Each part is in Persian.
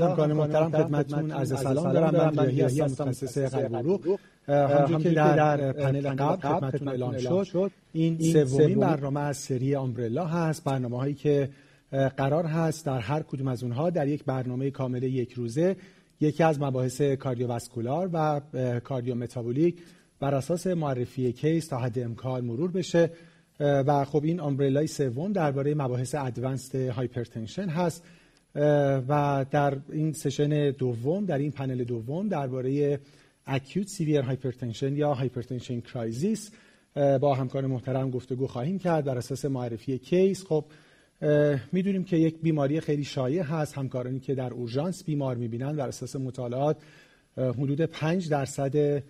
همکار محترم خدمتتون عرض سلام. دارم من ریاحی هستم متخصص قلب عروق همونجور که در پنل قبل خدمتتون اعلام شد. این سومین برنامه از سری umbrella هست. برنامه هایی که قرار هست در هر کدوم از اونها در یک برنامه کامل یک روزه. یکی از مباحث cardiovascular و cardiometabolic بر اساس معرفی case تا حد امکان مرور بشه. و خب این umbrella ی سوم درباره مباحث advanced hypertension هست. و در این session دوم در این پنل دوم درباره acute severe hypertension یا hypertension crisis با همکار محترم گفتگو خواهیم کرد بر اساس معرفی case. خب می‌دونیم که یک بیماری خیلی شایع هست. همکارانی که در اورژانس بیمار می‌بینن بر اساس مطالعات حدود 5 درصد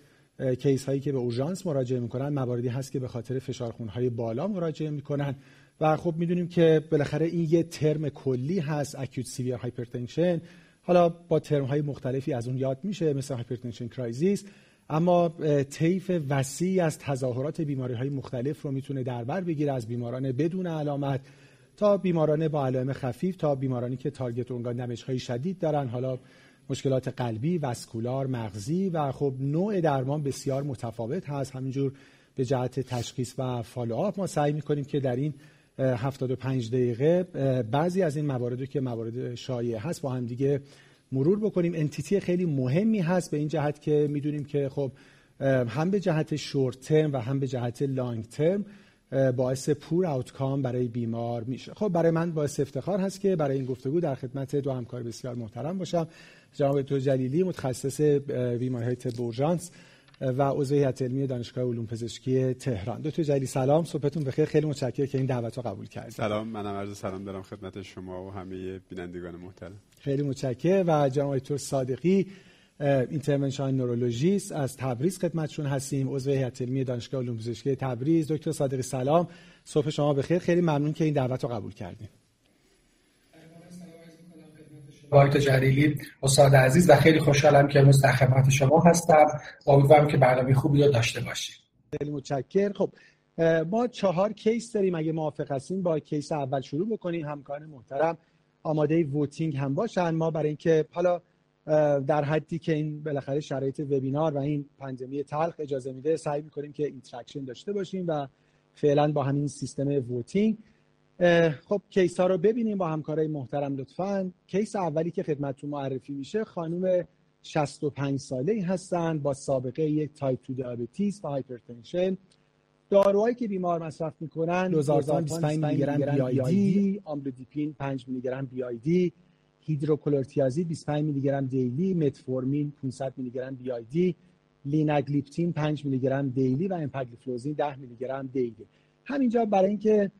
case هایی که به اورژانس مراجعه می‌کنن مواردی هست که به خاطر فشار های بالا مراجعه می‌کنن. و خب می‌دونیم که بالاخره این یه ترم کلی هست acute severe hypertension حالا با ترم های مختلفی از اون یاد میشه مثل hypertension crisis اما طیف وسیعی از تظاهرات بیماری های مختلف رو می‌تونه در بر بگیره از بیماران بدون علامت تا بیماران با علائم خفیف تا بیمارانی که target organ damage های شدید دارن حالا مشکلات قلبی، vascular، مغزی و خب نوع درمان بسیار متفاوت هست. همینجور به جهت تشخیص و follow-up ما سعی می‌کنیم که در این 75 دقیقه. بعضی از این موارد که موارد شایع هست با هم دیگه مرور بکنیم. entity خیلی مهمی هست به این جهت که می‌دونیم که خب هم به جهت short term و هم به جهت long term باعث poor outcome برای بیمار میشه. خب برای من باعث افتخار هست که برای این گفتگو در خدمت دو همکار بسیار محترم باشم. جناب دکتر جلیلی متخصص بیماری های طب و عضو هیئت علمی دانشگاه علوم پزشکی تهران. دکتر جلیلی سلام صبحتون بخیر. خیلی متشکرم که این دعوت رو قبول کردید. سلام منم عرض سلام دارم خدمت شما و همه بینندگان محترم. خیلی متشکرم و جناب دکتر صادقی intervention neurologist از تبریز خدمتشون هستیم. عضو هیئت علمی دانشگاه علوم پزشکی تبریز. دکتر صادقی سلام صبح شما بخیر. خیلی ممنون که این دعوت رو قبول کردین. آقای جلیلی استاد عزیز و خیلی خوشحالم که امروز در خدمت شما هستم. امیدوارم که برنامه خوبی رو داشته باشیم. خیلی متشکر خب ما چهار case داریم. اگه موافق هستیم با case اول شروع بکنیم همکار محترم آماده voting هم باشن. ما برای اینکه حالا در حدی که این بالاخره شرایط وبینار و این پاندمی تلخ اجازه میده سعی می‌کنیم که interaction داشته باشیم و فعلا با همین سیستم voting. خب case ها رو ببینیم با همکارای محترم لطفا. case اولی که خدمتتون معرفی میشه خانم 65 ساله ای هستن با سابقه یک تایپ 2 diabetes و hypertension داروهایی که بیمار مصرف می‌کنن لوزارتان 25 میلی گرم BID آملودیپین 5 میلی گرم BID هیدروکلورتیازید 25 میلی گرم daily متفورمین 500 میلی گرم BID لیناگلیپتین 5 میلی گرم daily و امپاگلیفلوزین 10 میلی گرم daily. همینجا برای اینکه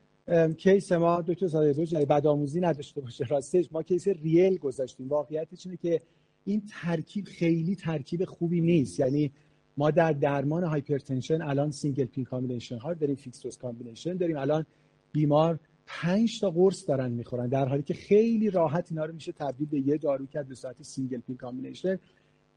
case ما دکتر صادقی بد آموزی نداشته باشه. راستش ما case real گذاشتیم. واقعیتش اینه که این ترکیب خیلی ترکیب خوبی نیست. یعنی ما در درمان hypertension الان single pill combination ها داریم fixed dose combination داریم. الان بیمار 5 تا قرص دارن می‌خورن در حالی که خیلی راحت اینا رو میشه تبدیل به یه دارو کرد به صورت single pill combination.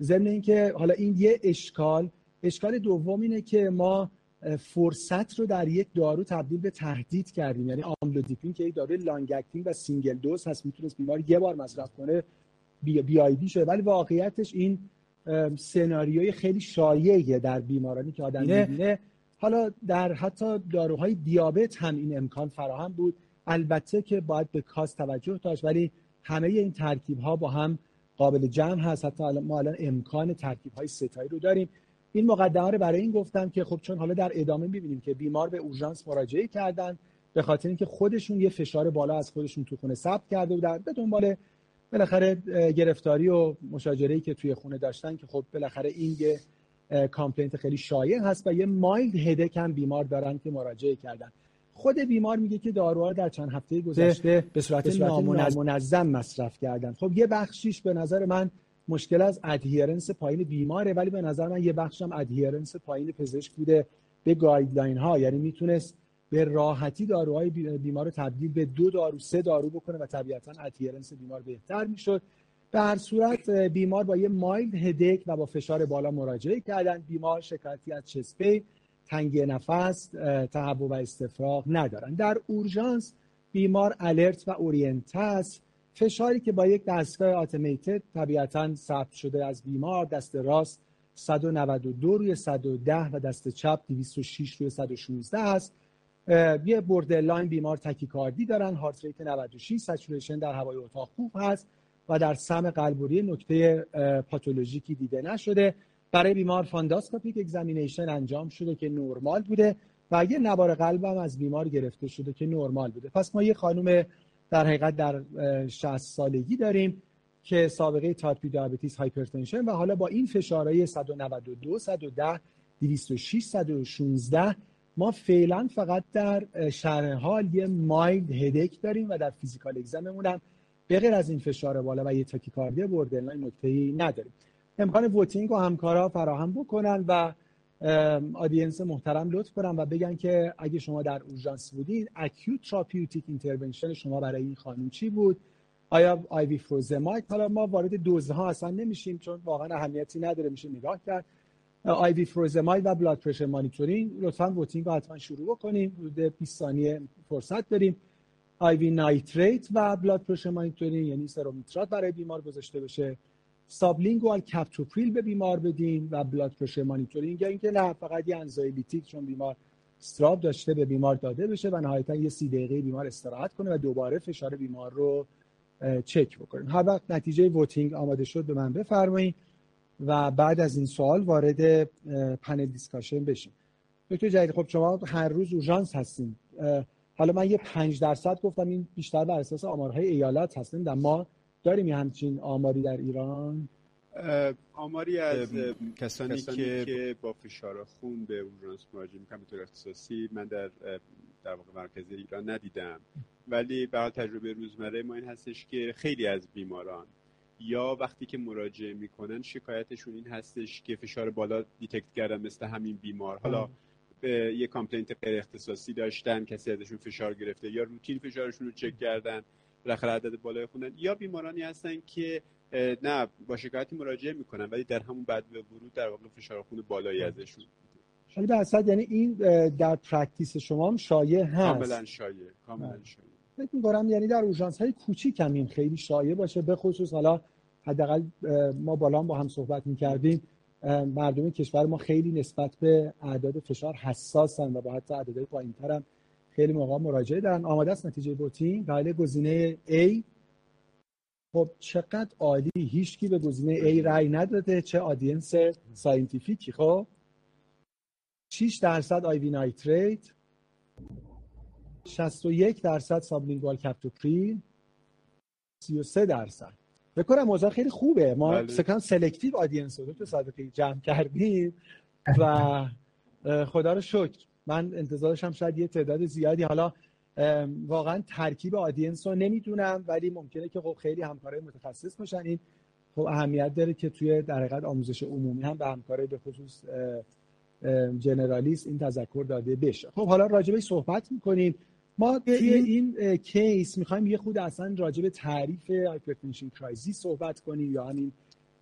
ضمن اینکه حالا این یه اشکال اشکال دوم اینه که ما فرصت رو در یک دارو تبدیل به تهدید کردیم. یعنی آملودیپین که یک دارو long acting و single dose هست می‌تونست بیمار یه بار مصرف کنه B, BID شده. ولی واقعیتش این سناریوی خیلی شایعه در بیمارانی که آدم می‌بینه. حالا در حتی داروهای دیابت هم این امکان فراهم بود. البته که باید به cost توجه داشت ولی همه این ترکیب ها با هم قابل جمع هست. حتی ما الان امکان ترکیب های سه تایی رو داریم. این مقدمه رو برای این گفتم که خب چون حالا در ادامه می‌بینیم که بیمار به اورژانس مراجعه کردن به خاطر اینکه خودشون یه فشار بالا از خودشون تو خونه ثبت کرده بودن به دنبال بالاخره گرفتاری و مشاجره که توی خونه داشتن که خب بالاخره این یه complaint خیلی شایع هست و یه mild headache هم بیمار دارن که مراجعه کردن. خود بیمار میگه که داروها در چند هفته گذشته به صورت نامنظم مصرف کردن. خب یه بخشیش به نظر من مشکل از adherence پایین بیماره ولی به نظر من یه بخش هم adherence پایین پزشک بوده به guideline ها یعنی می‌تونست به راحتی داروهای بیمار رو تبدیل به دو دارو سه دارو بکنه و طبیعتا adherence بیمار بهتر می‌شد. به هر صورت بیمار با یه mild headache و با فشار بالا مراجعه کردن. بیمار شکایتی از chest pain تنگی نفس تهوع و استفراغ ندارن. در اورژانس بیمار alert و orient است. فشاری که با یک دستگاه automated طبیعتا ثبت شده از بیمار دست راست 192 روی 110 و دست چپ 206 روی 116 است. یه borderline بیمار تاکیکاردی دارن heart rate 96 saturation در هوای اتاق خوب هست و در سمع قلب و ریه نکته پاتولوژیکی دیده نشده. برای بیمار funduscopic examination انجام شده که نرمال بوده و یه نوار قلب هم از بیمار گرفته شده که نرمال بوده. پس ما یه خانم در حقیقت در 60 سالگی داریم که سابقه type diabetes hypertension و حالا با این فشارهای 192 110 206 116 ما فعلا فقط در شرح حال یه mild headache داریم و در physical exam مون هم به غیر از این فشار بالا و یه تاکیکاردی borderline نکته‌ای نداریم. امکان voting رو همکارا فراهم بکنن و audience محترم لطف کنن و بگن که اگه شما در اورژانس بودید acute therapeutic intervention شما برای این خانم چی بود؟ آیا IV furosemide حالا ما وارد دوزها اصلا نمیشیم چون واقعا اهمیتی نداره میشه نگاه کرد. IV furosemide و blood pressure monitoring لطفا voting رو حتما شروع بکنیم. حدود 20 ثانیه فرصت داریم. IV nitrate و blood pressure monitoring یعنی سرم نیترات برای بیمار گذاشته بشه. sublingual captopril به بیمار بدیم و blood pressure monitoring یا اینکه نه فقط یه anxiolytic چون بیمار اضطراب داشته به بیمار داده بشه و نهایتا یه سی دقیقه بیمار استراحت کنه و دوباره فشار بیمار رو چک بکنیم هر وقت نتیجه voting آماده شد به من بفرمایید و بعد از این سوال وارد panel discussion بشیم. دکتر جدید خب شما هر روز اورژانس هستیم حالا من یه پنج درصد گفتم این بیشتر بر اساس آمارهای ایالات متحده است در ما داریم یه همچین آماری در ایران؟ آماری از کسانی, که, با فشار خون به اورژانس مراجعه می‌کنن به طور اختصاصی من در در واقع مرکز ایران ندیدم. ولی به تجربه روزمره ما این هستش که خیلی از بیماران یا وقتی که مراجعه می‌کنن شکایتشون این هستش که فشار بالا detect کردن مثل همین بیمار. حالا به یه complaint غیر اختصاصی داشتن کسی ازشون فشار گرفته یا روتین فشارشون رو چک کردن. بالاخره عدد بالای خوندن یا بیمارانی هستن که نه با شکایتی مراجعه می‌کنن ولی در همون بدو ورود در واقع فشار خون بالایی ازشون ولی به یعنی این در practice شما هم شایع هست. کاملا شایع کاملا شایع. فکر می‌کنم یعنی در اورژانس های کوچیک هم این خیلی شایع باشه. به خصوص حالا حداقل ما بالا با هم صحبت می‌کردیم مردم کشور ما خیلی نسبت به اعداد فشار حساسن و با حتی اعداد پایین‌تر هم خیلی موقع مراجعه دارن. آماده است نتیجه voting بله گزینه A. خب چقدر عالی. هیچکی به گزینه A رای نداده. چه audience ساینتیفیکی خب 6 درصد آیوی نایتریت 61 درصد سابلینگوال کپتوپریل 33 درصد. بکنم موضوع خیلی خوبه. ما بله. سکان سلکتیو آدینس رو تو صادقی جمع کردیم و خدا رو شکر. من انتظارشم شاید یه تعداد زیادی. حالا واقعا ترکیب آدینس رو نمی‌دونم ولی ممکنه که خب خیلی همکارای متخصص باشن. این خب اهمیت داره که توی در حقیقت آموزش عمومی هم به همکارای به خصوص generalist این تذکر داده بشه. خب حالا راجع بهش صحبت می‌کنیم. ما توی این case می‌خوایم یه خرده اصلا راجع به تعریف hypertension crisis صحبت کنیم یا همین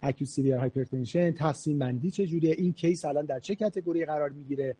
acute severe hypertension تقسیم بندی چجوریه این case الان در چه category قرار می‌گیره.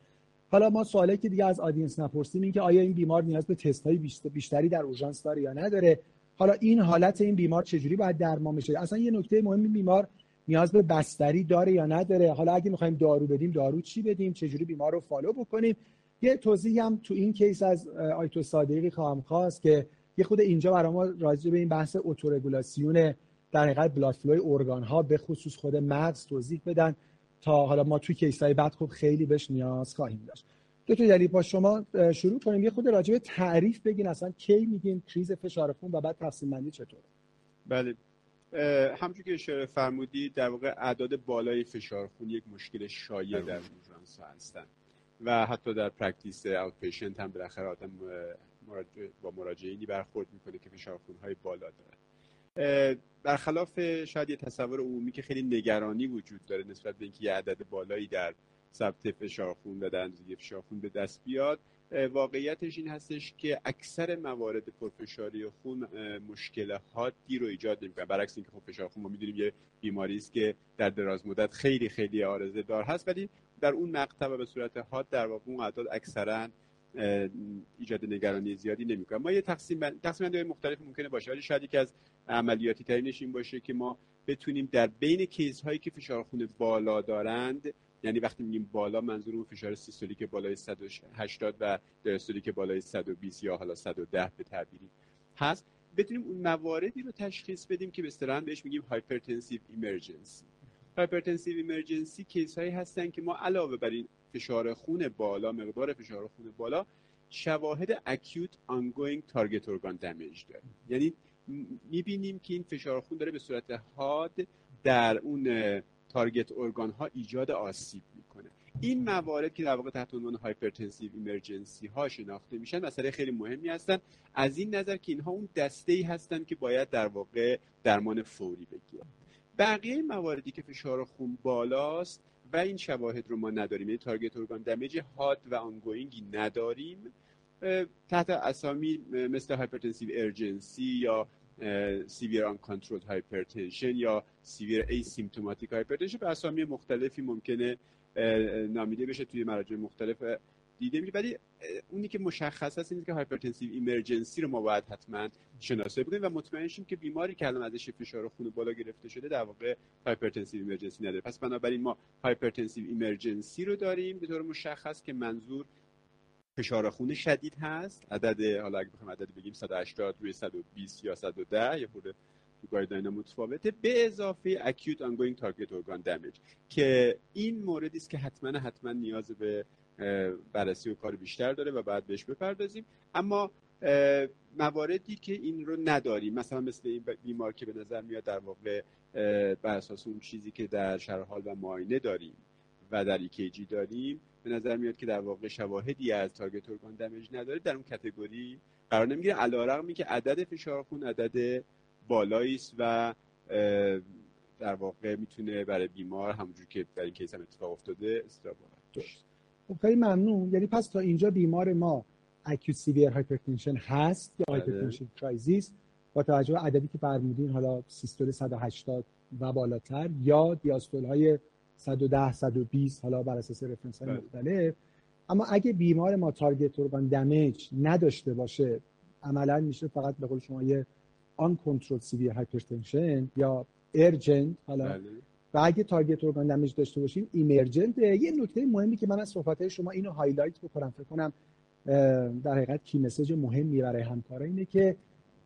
حالا ما سوالی که دیگه از audience نپرسیم این که آیا این بیمار نیاز به تست های بیشتری در اورژانس داره یا نداره؟ حالا این حالت این بیمار چجوری باید درمان بشه؟ اصلا یه نکته مهم بیمار نیاز به بستری داره یا نداره؟ حالا اگه می‌خوایم دارو بدیم دارو چی بدیم؟ چجوری بیمار رو follow بکنیم؟ یه توضیحی هم تو این case از آیتو صادقی خواهم خواست که یه خرده اینجا برای ما راجع به این بحث اتورگولاسیون در حقیقت blood flow ی ارگان ها به خصوص خود مغز توضیح بدن. تا حالا ما توی case های بعد خب خیلی بهش نیاز خواهیم داشت. دکتر دلی با شما شروع کنیم. یه خرده راجع به تعریف بگین اصلا کی میگین کریز فشار خون و بعد تقسیم بندی چطور بله. همچنان که اشاره فرمودی در واقع اعداد بالای فشار خون یک مشکل شایع در اورژانس هستن. و حتی در practice outpatient هم بالاخره آدم با مراجعینی برخورد می‌کنه که فشار خون های بالا دارن برخلاف شاید یه تصور عمومی که خیلی نگرانی وجود داره نسبت به اینکه یه عدد بالایی در ثبت فشار خون و در اندازه فشار خون به دست بیاد واقعیتش این هستش که اکثر موارد پرفشاری خون مشکلاتی رو ایجاد نمی‌کنه. برعکس اینکه خب فشار خون ما می‌دونیم یه بیماری است که در دراز مدت خیلی خیلی آرزه دار هست ولی در اون مقطع و به صورت حاد در واقع اون اعداد اکثرا ایجاد نگرانی زیادی نمی‌کنه ما یه تقسیم تقسیم های مختلف ممکنه باشه. ولی شاید یکی از عملیاتی ترینش این باشه که ما بتونیم در بین case هایی که فشار خون بالا دارند یعنی وقتی میگیم بالا منظورمون فشار سیستولیک بالای 180 و که بالای 120 یا حالا 110 به تعبیری هست بتونیم اون مواردی رو تشخیص بدیم که به اصطلاح بهش میگیم hypertensive emergency. hypertensive emergency case هایی هستن که ما علاوه بر این فشار خون بالا مقدار فشار خون بالا شواهد acute ongoing target organ damage داریم یعنی می‌بینیم که این فشار خون داره به صورت حاد در اون target organ ها ایجاد آسیب می‌کنه. این موارد که در واقع تحت عنوان hypertensive emergency ها شناخته میشن مسئله خیلی مهمی هستن. از این نظر که اینها اون دسته ای هستن که باید در واقع درمان فوری بگیرن. بقیه مواردی که فشار خون بالاست و این شواهد رو ما نداریم. یعنی target organ damage حاد و ongoing ی نداریم. تحت اسامی مثل hypertensive urgency یا severe uncontrolled hypertension یا severe asymptomatic hypertension به اسامی مختلفی ممکنه نامیده بشه توی مراجع مختلف. دیده میشه ولی اونی که مشخص هست اینه که hypertensive emergency رو ما باید حتما شناسایی بکنیم و مطمئن شیم که بیماری که الان ازش فشار خون بالا گرفته شده در واقع hypertensive emergency نداره. پس بنابراین ما hypertensive emergency رو داریم به طور مشخص که منظور فشار خون شدید هست. عدد حالا اگه بخوایم عدد بگیم 180 روی 120 یا 110 یه خورده تو guideline متفاوته. به اضافه acute ongoing target organ damage که این موردی است که حتما حتما نیاز به بررسی و کار بیشتر داره و بعد بهش بپردازیم. اما مواردی که این رو نداریم مثلا مثل این بیمار که به نظر میاد در واقع بر اساس اون چیزی که در شرح حال و معاینه داریم و در EKG داریم به نظر میاد که در واقع شواهدی از target organ damage نداره در اون category قرار نمی‌گیره. علیرغمی که عدد فشار خون عدد بالایی است و در واقع می‌تونه برای بیمار همونجور که در این case هم اتفاق افتاده اضطراب داشت خب خیلی ممنون یعنی پس تا اینجا بیمار ما acute severe hypertension هست یا hypertension بله. crisis با توجه به عددی که فرمودین حالا systole 180 و بالاتر یا diastole های 110 120 حالا بر اساس reference های بله. مختلف اما اگه بیمار ما target organ damage نداشته باشه عملا میشه فقط به قول شما یه uncontrolled severe hypertension یا urgent حالا بله. و اگه target organ damage داشته باشیم emergent. یه نکته مهمی که من از صحبت شما اینو highlight بکنم فکر کنم در حقیقت key message مهمی برای همکارا اینه که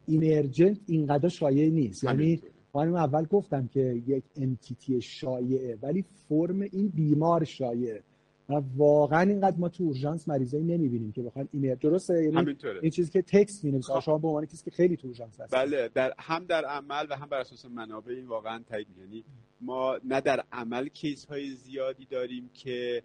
emergent اینقدر شایع نیست. یعنی من اول گفتم که یک entity شایعه ولی فرم این بیمار شایعه. و واقعا اینقدر ما تو اورژانس مریضایی نمی‌بینیم که بخوان این درسته؟ یعنی این چیزی که text می‌نویسه. شما به عنوان کسی که خیلی تو اورژانس هست بله در هم در عمل و هم بر اساس منابع این واقعا تایید یعنی ما نه در عمل case های زیادی داریم که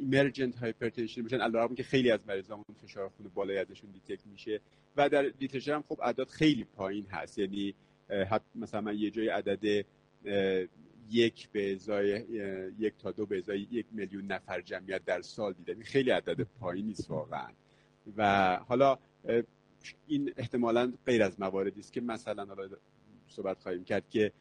emergent hypertension میشن. علاوه که خیلی از مریضامون فشار خون بالای ازشون detect میشه و در literature هم خب اعداد خیلی پایین هست. یعنی مثلا من یه جای عدد یک به ازای یک تا دو به ازای یک میلیون نفر جمعیت در سال دیدم این خیلی عدد پایینیست واقعا. و حالا این احتمالا غیر از مواردی است که مثلا حالا صحبت خواهیم کرد که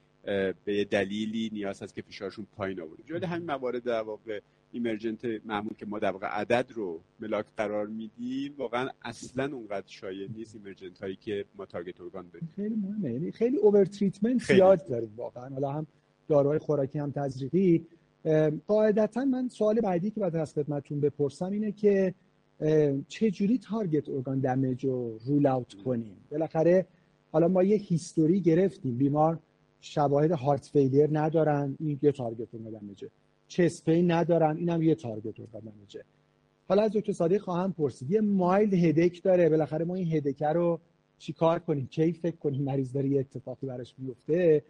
به دلیلی نیاز هست که فشارشون پایین آورده. جای همین موارد در واقع emergent معمول که ما در واقع عدد رو ملاک قرار میدیم واقعا اصلا اونقدر شایع نیست emergent هایی که ما target organ داریم. خیلی مهمه. یعنی خیلی overtreatment زیاد داریم واقعا. حالا هم داروهای خوراکی هم تزریقی. قاعدتا من سوال بعدی که بعد از خدمتتون بپرسم اینه که چه جوری target organ damage رو rule out کنیم؟ بالاخره حالا ما یه history گرفتیم. بیمار شواهد heart failure ندارن این یه target organ damage ه. chest pain ندارن اینم یه target organ damage ه. حالا از دکتر صادق خواهم پرسید. یه mild headache داره. بالاخره ما این headache ه رو چیکار کنیم؟ کی فکر کنیم مریض داره یه اتفاقی براش میفته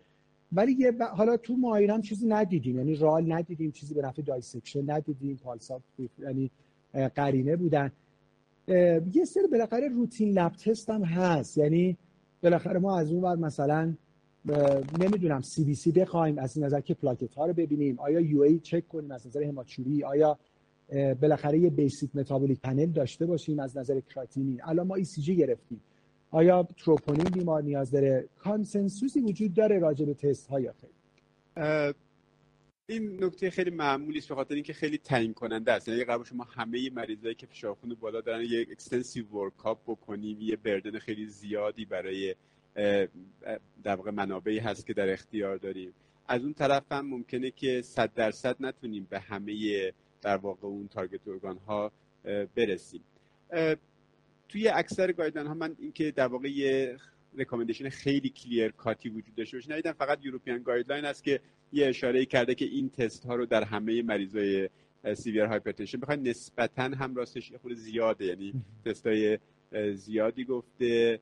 ولی یه حالا تو معاینه چیزی ندیدیم. یعنی rale ندیدیم چیزی به نفع dissection ندیدیم. pulses یعنی قرینه بودن. یه سری بالاخره روتین lab test هم هست. یعنی بالاخره ما از اون ور مثلا نمی‌دونم CBC بخوایم از نظر که پلاکت ها رو ببینیم. آیا UA چک کنیم از نظر hematuria؟ آیا بالاخره یه basic metabolic panel داشته باشیم از نظر کراتینین الان ما ECG گرفتیم. آیا تروپونین بیمار نیاز داره؟ consensus ی وجود داره راجع به تست ها یا این نکته خیلی مهمی است به خاطر اینکه خیلی تعیین کننده است. یعنی اگه شما همه مریضایی که فشار خون بالا دارن یک extensive workup بکنیم یه burden خیلی زیادی برای در واقع منابعی هست که در اختیار داریم. از اون طرف هم ممکنه که صد درصد نتونیم به همه در واقع اون target organ ها برسیم. توی اکثر guideline ها من اینکه در واقع یه recommendation خیلی clear cut ی وجود داشته باشه ندیدم فقط European guideline است که یه اشاره کرده که این تست ها رو در همه مریضای severe hypertension بخواید نسبتا هم راستش یه خورده زیاده. یعنی تست های زیادی گفته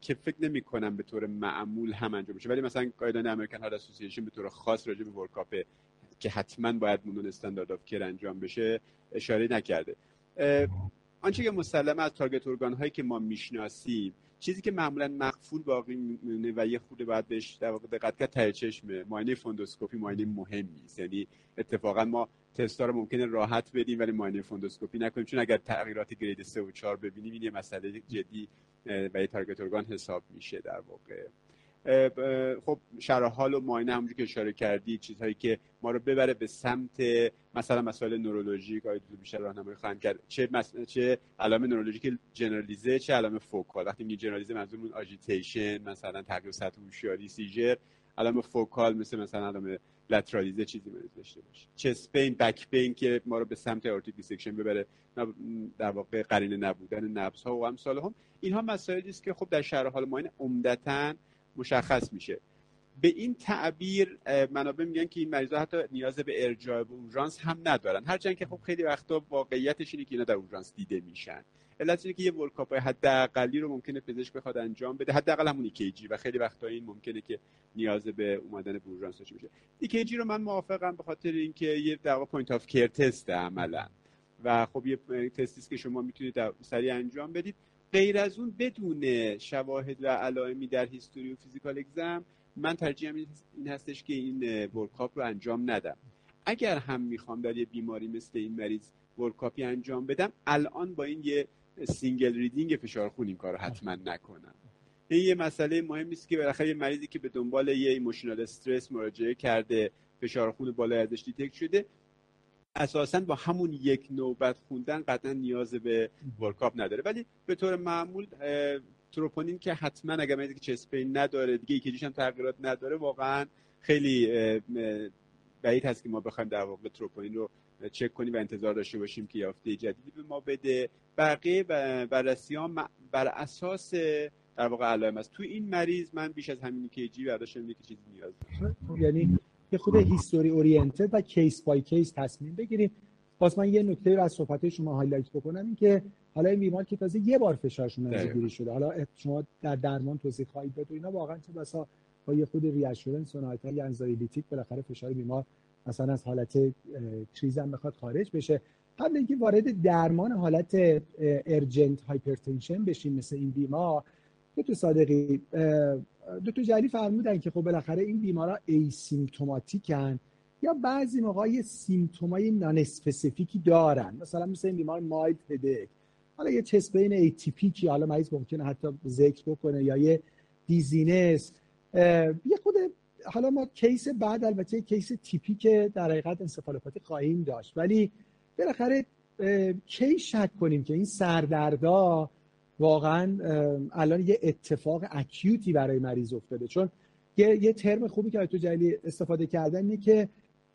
که فکر نمی کنم به طور معمول هم انجام بشه. ولی مثلا guideline American Heart Association به طور خاص راجع به workup که حتما باید به عنوان standard of care انجام بشه اشاره نکرده. آنچه که مسلمه از target organ هایی که ما می‌شناسیم چیزی که معمولا مغفول باقی میمونه و یه خورده باید بهش در واقع دقت کرد ته چشمه. معاینه funduscopy معاینه مهمی است یعنی اتفاقا ما تستا رو ممکنه راحت بدیم ولی معاینه funduscopy نکنیم. چون اگر تغییرات grade 3 و 4 ببینیم این یه مسئله جدی و یه target organ حساب میشه در واقع. خب شرح حال و معاینه همونجوری که اشاره کردی چیزهایی که ما رو ببره به سمت مثلا مسائل neurologic آید بیشتر راهنمایی خواهند کرد چه مس... چه علائم neurologic generalize چه علائم focal. وقتی میگه generalize منظورمون agitation مثلا تغییر سطح هوشیاری seizure علائم focal مثل مثلا علائم lateralize چیزی مریض داشته باشه. chest pain back pain که ما رو به سمت aortic dissection ببره در واقع قرینه نبودن نبض ها و امثال هم اینها مسائلی است که خب در شرح حال معاینه عمدتاً مشخص میشه. به این تعبیر منابع میگن که این مریضا حتی نیاز به ارجاع به اورژانس هم ندارن. هرچند که خب خیلی وقتا واقعیتش اینه که اینا در اورژانس دیده میشن. علت اینه که یه workup های حداقلی رو ممکنه پزشک بخواد انجام بده. حداقل همون EKG و خیلی وقتا این ممکنه که نیاز به اومدن به اورژانس داشته باشه. EKG رو من موافقم به خاطر اینکه یه در point of care test عملا. و خب یه تستی که شما می‌تونید سریع انجام بدید. غیر از اون بدون شواهد و علائمی در history و physical exam من ترجیحم این هستش که این workup رو انجام ندم. اگر هم می‌خوام در یه بیماری مثل این مریض workup ی انجام بدم الان با این یه single reading فشار خون این کار رو حتما نکنم. این یه مسئله مهمی است که بالاخره یه مریضی که به دنبال یه emotional استرس مراجعه کرده فشار خون بالای ازش detect شده اساسا با همون یک نوبت خوندن قطعا نیاز به workup نداره. ولی به طور معمول تروپونین که حتما اگر مریضی که chest pain نداره دیگه EKG ش هم تغییرات نداره واقعا خیلی بعید هست که ما بخوایم در واقع تروپونین رو چک کنیم و انتظار داشته باشیم که یافته جدیدی به ما بده. بقیه بررسی ها بر اساس در واقع علائم است. تو این مریض من بیش از همین EKG برداشتم که چیزی نیاز یعنی یه خورده history oriented و case by case تصمیم بگیریم. باز من یه نکته رو از صحبت شما highlight بکنم این که حالا این بیمار که تازه یه بار فشارشون چک شده. حالا شما در درمان توضیح خواهید داد و اینا واقعا چه بسا با یه خورده reassurance و نهایتا anxiolytic بالاخره فشار بیمار مثلا از حالت crisis هم بخواد خارج بشه. قبل اینکه وارد درمان حالت urgent hypertension بشیم مثل این بیمار دو صادقی دکتر جلی فرمودن که خب بالاخره این بیمارا ایسیمتوماتیکن یا بعضی موقع یه سیمتومای نان اسپسیفیکی دارن. مثلا مثل این بیمار مایلد هدک حالا یه چست بین ایتیپی که حالا مریض ممکنه حتی ذکر بکنه یا یه دیزینس. یه خود حالا ما کیس بعد البته کیس تیپی که در حقیقت انسفالوپاتی خواهیم داشت. ولی بالاخره کی شک کنیم که این سردردا واقعا الان یه اتفاق acute ی برای مریض افتاده. چون یه, یه ترم خوبی که تو جلی استفاده کردن اینه که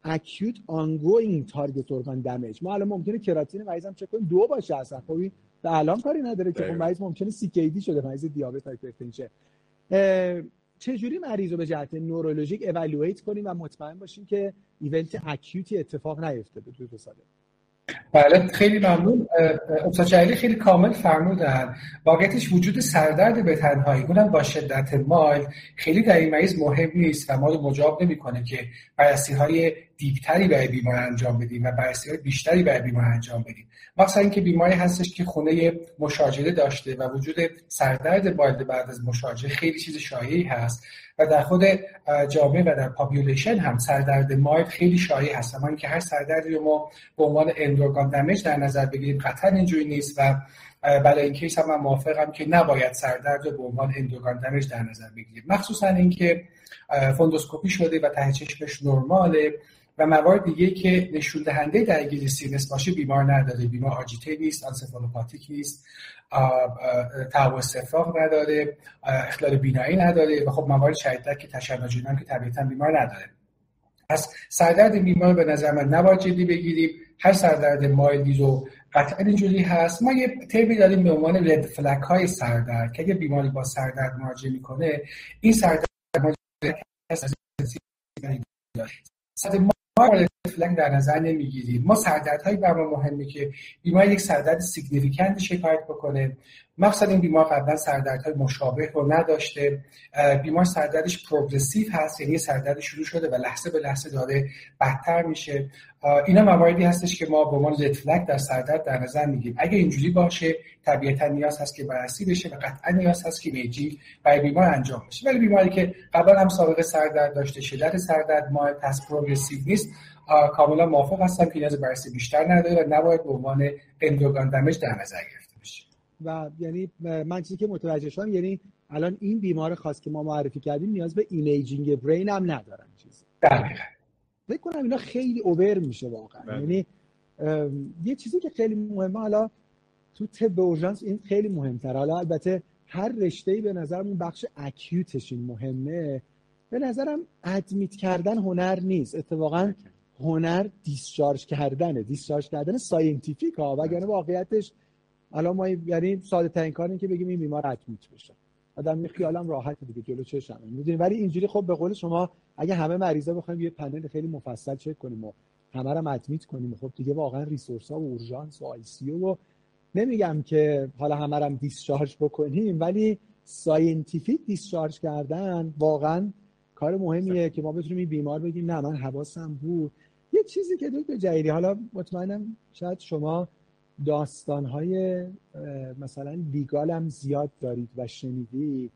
acute ongoing target organ damage ما الان ممکنه کراتین مریض هم چک کنیم. دو باشه اصلا. خب این الان کاری نداره که خب مریض ممکنه CKD شده مریض دیابت hypertension. چجوری مریض رو به جهت neurologic evaluate کنیم و مطمئن باشیم که ایونت اکیوتی اتفاق نیفته به طور ساده بله خیلی ممنون. استاد جلیلی خیلی کامل فرمودن واقعیتش وجود سردرد به تنهایی. اونم با شدت مایل. خیلی در این مریض مهم نیست و ما رو مجاب نمی‌کنه که بررسی های دیپتری برای بیمار انجام بدیم و بررسی های بیشتری برای بیمار انجام بدیم. مثلا اینکه بیماری هستش که خونه مشاجره داشته و وجود سردرد مایل بعد از مشاجره خیلی چیز شایعی هست و در خود جامعه و در population هم سردرد mild خیلی شایع هست. اما اینکه هر سردردی رو ما به عنوان end organ damage در نظر بگیریم قطعا اینجوری نیست و برای این case هم من موافقم که نباید سردرد رو به عنوان end organ damage در نظر بگیریم. مخصوصا اینکه funduscopy شده و ته چشمش نرماله. و موارد دیگه که نشون دهنده درگیری CNS باشه بیمار نداره. بیمار agitate نیست encephalopathic نیست تهوع استفراغ نداره اختلال بینایی نداره و خب موارد شدیدتر که تشنج که طبیعتا بیمار نداره. پس سردرد بیمار به نظر من نباید جدی بگیریم. هر سردرد مایلی رو قطعا اینجوری هست. ما یه تیبی داریم به عنوان رد فلک های سردرد که اگه بیماری با سردرد مراجعه می‌کنه این سردرد فلنگ در نظر نمی‌گیریم. ما سردردهایی بر ما مهمه که بیمار یک سردرد significant شکایت بکنه. مخصوصا این بیمار قبلا سردردهای مشابه رو نداشته. بیمار سردردش progressive هست یعنی سردرد شروع شده و لحظه به لحظه داره بدتر میشه. اینا مواردی هستش که ما به عنوان در سردرد در نظر می‌گیریم. اگه اینجوری باشه طبیعتا نیاز هست که بررسی بشه و قطعا نیاز هست که میجی برای بیمار انجام بشه. ولی بیماری که قبلا هم سابقه سردرد داشته شدت سردرد ما پس progressive نیست کاملا موافق هستم که نیاز بررسی بیشتر نداره و نباید به عنوان end organ damage در نظر گرفته بشه. و یعنی من چیزی که متوجه شدم یعنی الان این بیمار خاص که ما معرفی کردیم نیاز به imaging brain هم ندارن چیزی. دقیقاً. فکر کنم اینا خیلی over میشه واقعا. بله. یعنی یه چیزی که خیلی مهمه حالا تو طب اورژانس این خیلی مهمتره. حالا البته هر رشته به نظرم بخش acute ش این مهمه. به نظرم admit کردن هنر نیست. اتفاقا هنر discharge کردنه. discharge کردن scientific ها وگرنه واقعیتش الان ما یعنی ساده ترین کار که بگیم این بیمار admit بشه. آدم خیالم راحت دیگه جلو چشم می‌دونی؟ ولی اینجوری خب به قول شما اگه همه مریضا بخوایم یه پنل خیلی مفصل چک کنیم و همه رو admit کنیم خب دیگه واقعا resource ها و اورژانس و ICU و نمیگم که حالا همه رو discharge بکنیم ولی scientific discharge کردن واقعا کار مهمیه که ما بتونیم این بیمار بگیم نه من حواسم بود. یه چیزی که دکتر جعیری حالا مطمئنم شاید شما داستانهای مثلا legal هم زیاد دارید و شنیدید.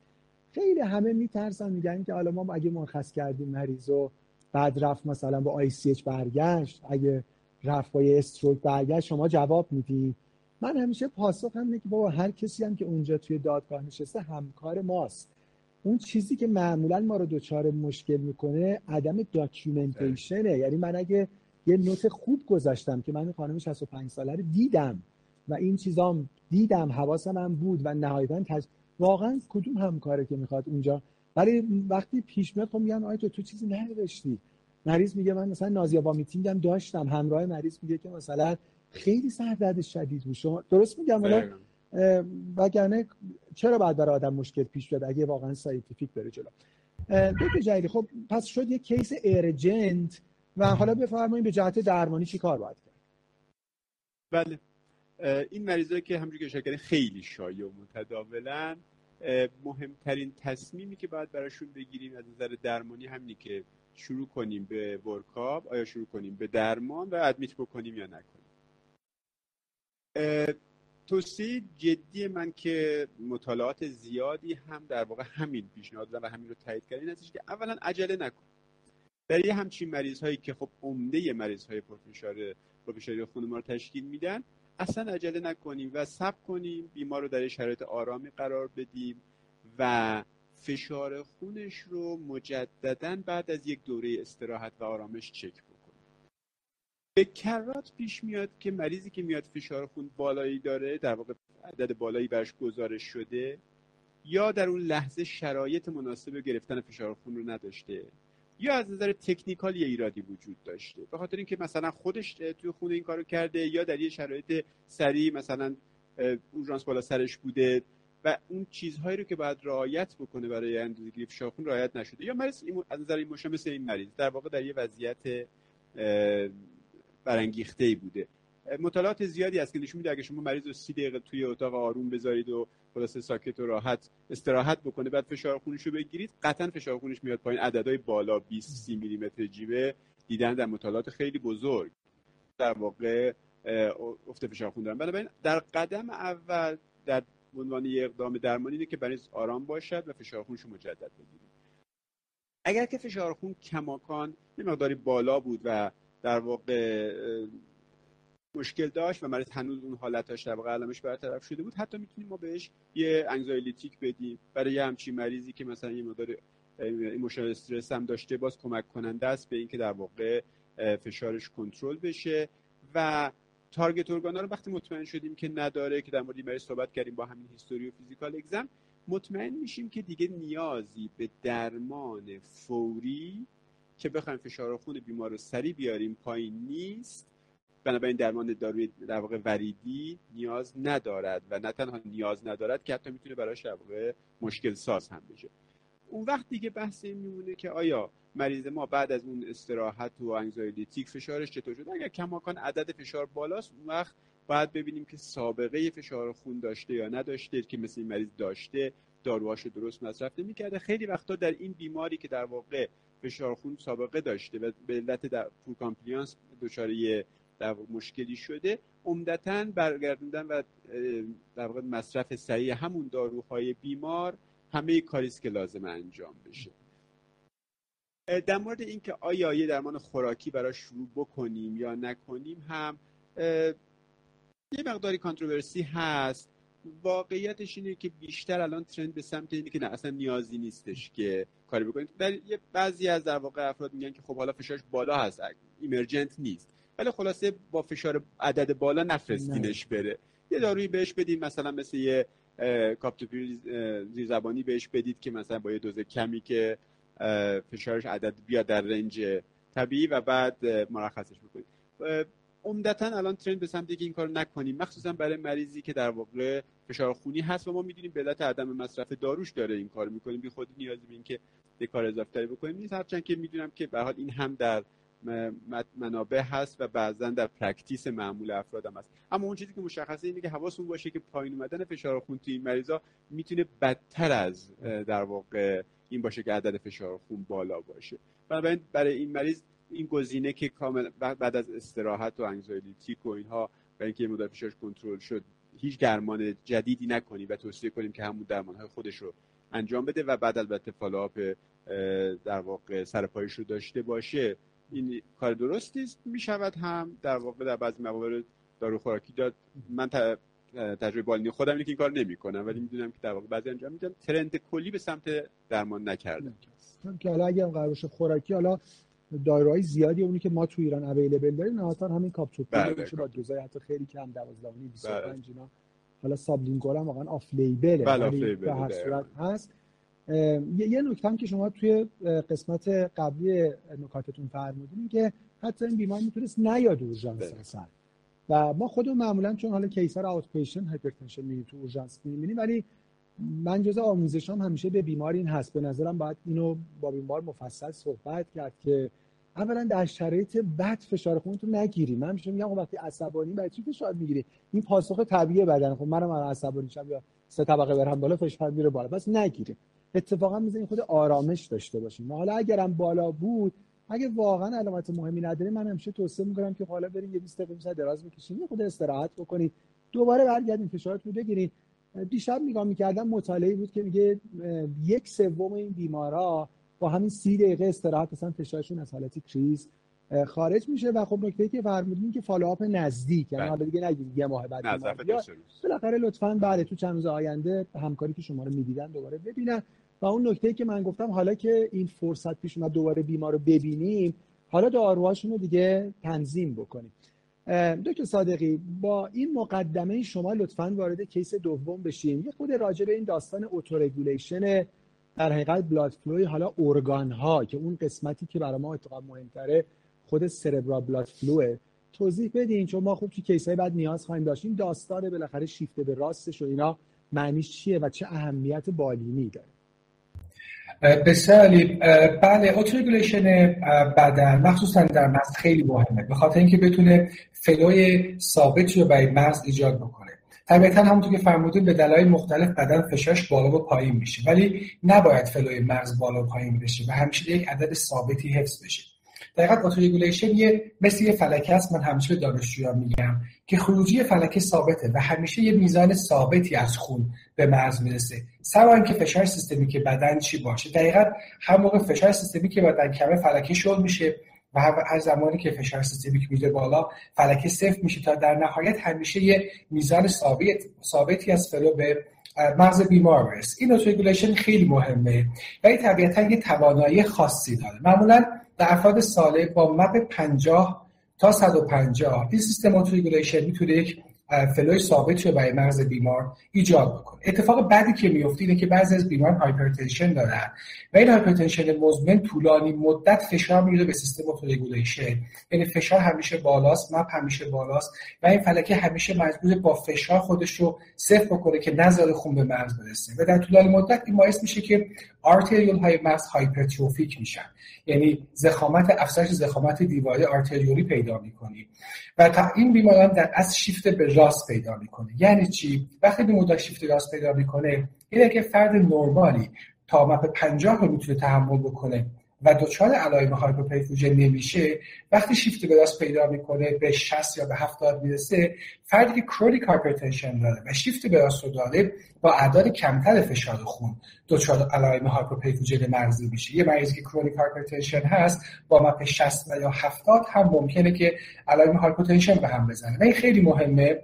خیلی همه میترسن میگن که حالا ما اگه مرخص کردیم مریض و بعد رفت مثلا با ICH برگشت اگه رفت با stroke برگشت شما جواب می‌دید من همیشه پاسخ هم که بابا هر کسی هم که اونجا توی دادگاه نشسته همکار ماست. اون چیزی که معمولا ما رو دچار مشکل می‌کنه عدم داکیومنتیشنه یعنی من اگه یه نوت خوب گذاشتم که من این خانم 65 ساله رو دیدم و این چیزام دیدم حواسم هم بود و نهایتا تج... واقعا کدوم همکاره که می‌خواد اونجا؟ ولی وقتی پیش میاد خب میگن آیا تو, تو چیزی ننوشتی مریض میگه من مثلا نازیا با میتینگم داشتم. همراه مریض میگه که مثلا خیلی سردرد شدید بود. شما درست میگم؟ ولی وگرنه چرا بعد برای آدم مشکل پیش بیاد اگه واقعا scientific بره جلو؟ دکتر جلیلی خب پس شد یه case urgent و حالا بفرمایید به جهت درمانی چی کار باید کرد؟ بله. این مریضایی که همونجوری که اشاره خیلی شایع و متداولن. مهمترین تصمیمی که باید براشون بگیریم از نظر درمانی همینی که شروع کنیم به ورکاب آیا شروع کنیم به درمان و ادمیت بکنیم یا نکنیم. توصیه جدی من که مطالعات زیادی هم در واقع همین پیشنهاد و همین رو تایید کردن هستش که اولا عجله نکن. برای همچین مریض هایی که خب عمده مریض های پرفشار پرفشاری خون ما رو تشکیل میدن اصلا عجله نکنیم و صبر کنیم بیمار رو در شرایط آرامی قرار بدیم و فشار خونش رو مجددا بعد از یک دوره استراحت و آرامش چک بکنیم. به کرات پیش میاد که مریضی که میاد فشار خون بالایی داره در واقع عدد بالایی برش گزارش شده یا در اون لحظه شرایط مناسب گرفتن فشار خون رو نداشته. یا از نظر تکنیکال یه ایرادی وجود داشته؟ به خاطر اینکه مثلا خودش توی خونه این کارو کرده یا در یه شرایط سریع مثلا اورژانس بالا سرش بوده و اون چیزهایی رو که باید رعایت بکنه برای اندازه‌گیری فشار خون رعایت نشده. یا مریض از نظر این مثل این مریض در واقع در یه وضعیت برانگیخته ای بوده. مطالعات زیادی هست که نشون میده اگه شما مریض رو سی دقیقه توی اتاق آروم بذارید و خلاصه ساکت و راحت استراحت بکنه بعد فشار خونش رو بگیرید. قطعا فشار خونش میاد پایین. عددهای بالا 20 30 میلی متر جیوه دیدن در مطالعات خیلی بزرگ در واقع افت فشار خون دارن. بنابراین در قدم اول در عنوان یه اقدام درمانی اینه که بیمار آرام باشد و فشار خونش رو مجدد بگیرید. اگر که فشار خون کماکان یه مقداری بالا بود و در واقع مشکل داشت و مریض هنوز اون حالتاش در واقع علائمش برطرف نشده بود. حتی می‌تونیم ما بهش یه anxiolytic بدیم. برای همچین مریضی که مثلا یه مقدار emotional استرس هم داشته باز کمک کننده است به اینکه در واقع فشارش کنترل بشه. و تارگت ارگانا رو وقتی مطمئن شدیم که نداره که در مورد این صحبت کردیم با همین هیستوری و فیزیکال اگزم مطمئن میشیم که دیگه نیازی به درمان فوری که بخوایم فشار خون بیمار رو سریع بیاریم پایین نیست. بنابراین درمان داروی در واقع وریدی نیاز ندارد و نه تنها نیاز ندارد که حتی می‌تونه براش در واقع مشکل ساز هم بشه. اون وقت دیگه بحث این میمونه که آیا مریض ما بعد از اون استراحت و anxiety فشارش چطور شد؟ اگر کماکان عدد فشار بالاست اون وقت باید ببینیم که سابقه فشار خون داشته یا نداشته که مثل این مریض داشته داروهاش درست مصرف نمی‌کرده. خیلی وقتا در این بیماری که در واقع فشار خون سابقه داشته و به علت در poor compliance دچار در مشکلی شده عمدتا برگردوندن و در واقع مصرف سریع همون داروهای بیمار همه کاریست که لازم انجام بشه. در مورد اینکه آیا یه درمان خوراکی براش شروع بکنیم یا نکنیم هم یه مقداری کانتروورسی هست. واقعیتش اینه که بیشتر الان ترند به سمت اینه که نه اصلا نیازی نیستش که کاری بکنید در یه بعضی از در واقع افراد میگن که خب حالا فشارش بالا هست ایمرجنت نیست. ولی خلاصه با فشار عدد بالا نفرستینش بره. یه دارویی بهش بدیم مثلا مثل یه کاپتوپیر زیرزبانی بهش بدید که مثلا با یه دوز کمی که فشارش عدد بیاد در رنج طبیعی و بعد مرخصش بکنید. عمدتا الان ترند به سمتی که این کار نکنیم. مخصوصا برای مریضی که در واقع فشار خونی هست و ما می‌دونیم به علت عدم مصرف داروش داره این کار می‌کنیم بی خود نیازی به اینکه یه کار اضافه بکنیم نیست. هرچند که می‌دونم که به حال این هم در منابع هست و بعضا در practice معمول افراد هم هست. اما اون چیزی که مشخصه اینه که حواسمون باشه که پایین اومدن فشار خون توی این مریضا می‌تونه بدتر از در واقع این باشه که عدد فشار خون بالا باشه. بنابراین برای این مریض این گزینه که کامل بعد از استراحت و anxiety و اینها و اینکه مدت فشارش کنترل شد هیچ درمان جدیدی نکنیم و توصیه کنیم که همون درمان های خودش رو انجام بده و بعد البته follow-up در واقع سرپایش رو داشته باشه. این کار درستی است می شود هم. در واقع در بعضی موارد دارو خوراکی داد. من تجربه بالینی خودم اینه که این کار نمی‌کنم ولی می‌دونم که در واقع بعضی انجام میدن. trend کلی به سمت درمان نکردن که حالا اگه قرار خوراکی حالا داروهای زیادی اونی که ما تو ایران available داریم نهایتا همین کاپتوپریل بله. میشه با دوزای حتی خیلی کم 12 و 25 اینا. حالا sublingual هم واقعا off-label ه ولی به هر صورت هست. یه نکته هم که شما توی قسمت قبلی نکاتتون فرمودین که حتی این بیمار می‌تونست نیاد اورژانس بله. اصلا. و ما خودمون معمولا چون حالا case outpatient hypertension می‌بینیم تو اورژانس می‌بینیم ولی من جز آموزشام همیشه به بیمار این هست. به نظرم باید اینو با بیمار مفصل صحبت کرد که اولا در شرایط بد فشارتو نگیر من میشه میگم وقتی عصبانی‌ای برا چی فشار می‌گیری؟ این پاسخ طبیعی بدن. خب منم عصبانی شم یا سه طبقه برم بالا فشار میره بالا. پس نگیرید اتفاقا می‌زنی خود آرامش داشته باشیم. حالا اگرم بالا بود اگه واقعا علامت مهمی نداره من همیشه توصیه می‌کنم که حالا برین یه 20 دقیقه دراز بکشین یه خورده استراحت بکنید دوباره برگردین فشارتون رو بگیرید دیشب نگاه می‌کردم مطالعه بود که میگه یک سوم این بیمارا با همین سی دقیقه استراحت مثلا فشارشون از حالت crisis خارج میشه. و خب نکته که فرمودین که follow-up نزدیک یعنی بله. حالا دیگه نگید یه ماه بعد بالاخره لطفا بعد تو چند روز آینده همکاری که شما رو می‌دیدن دوباره ببینن. و اون نکته که من گفتم حالا که این فرصت پیش اومد دوباره بیمار رو ببینیم حالا داروهاشون رو دیگه تنظیم بکنیم. دکتر صادقی با این مقدمه شما لطفا وارد case دوم بشیم. یه خورده راجع به این داستان autoregulation در حقیقت blood flow ی حالا ارگان ها که اون قسمتی که برای ما اتفاقا مهمتره خود cerebral blood flow ه توضیح بدین چون ما خوب تو case های بعد نیاز خواهیم داشتیم داستان بالاخره شیفته به راستش و اینا معنیش چیه و چه اهمیت بالینی داره بسیار بله autoregulation بدن مخصوصا در مغز خیلی مهمه به خاطر اینکه بتونه flow ی ثابتی رو برای مغز ایجاد بکنه. طبیعتا همونطور که فرمودید به دلایل مختلف بدن فشارش بالا و پایین میشه ولی نباید flow ی مغز بالا و پایین بشه و همیشه یک عدد ثابتی حفظ بشه. دقیقا autoregulation یه مثل یه فلکه است من همیشه به دانشجویان میگم که خروجی فلکه ثابته و همیشه یه میزان ثابتی از خون به مغز می‌رسه. سوای اینکه فشار سیستمی که بدن چی باشه. دقیقا هم موقع فشار سیستمی که بدن کمه فلکه شل میشه و هر زمانی که فشار سیستمی که میره بالا فلکه سفت میشه تا در نهایت همیشه یه میزان ثابت ثابتی از flow به مغز بیمار برسه. این autoregulation خیلی مهمه و این طبیعتا یه توانایی خاصی داره. معمولا در افراد سالم با MAP 50 تا 150 این سیستم regulation می‌تونه یک flow ی ثابت رو برای مغز بیمار ایجاد بکنه. اتفاق بعدی که میفته اینه که بعضی از بیماران hypertension دارن و این hypertension مزمن طولانی مدت فشار میره به سیستم regulation یعنی فشار همیشه بالاست MAP همیشه بالاست و این فلکه همیشه مجبور با فشار خودش رو سفت بکنه که نذاره خون به مغز برسه. و در طولانی مدت این باعث میشه که arteriole های مغز hypertrophic میشن. یعنی ضخامت افزایش ضخامت دیواره arteriole ی پیدا می‌کنیم و تا این بیماران در از شیفت به راست پیدا می‌کنه. یعنی چی؟ وقتی بیمار شیفت راست پیدا می‌کنه اینه که فرد نرمالی تا MAP 50 رو می‌تونه تحمل بکنه. و دچار علائم hypoperfusion نمیشه وقتی شیفت به راست پیدا می‌کنه به 60 یا به 70 می‌رسه فردی که chronic hypertension داره و شیفت به راست رو داره با اعداد کمتر فشار خون دچار علائم hypoperfusion مغزی میشه. یه مریضی که chronic hypertension هست با MAP 60 و یا 70 هم ممکنه که علائم hypotension به هم بزنه. و این خیلی مهمه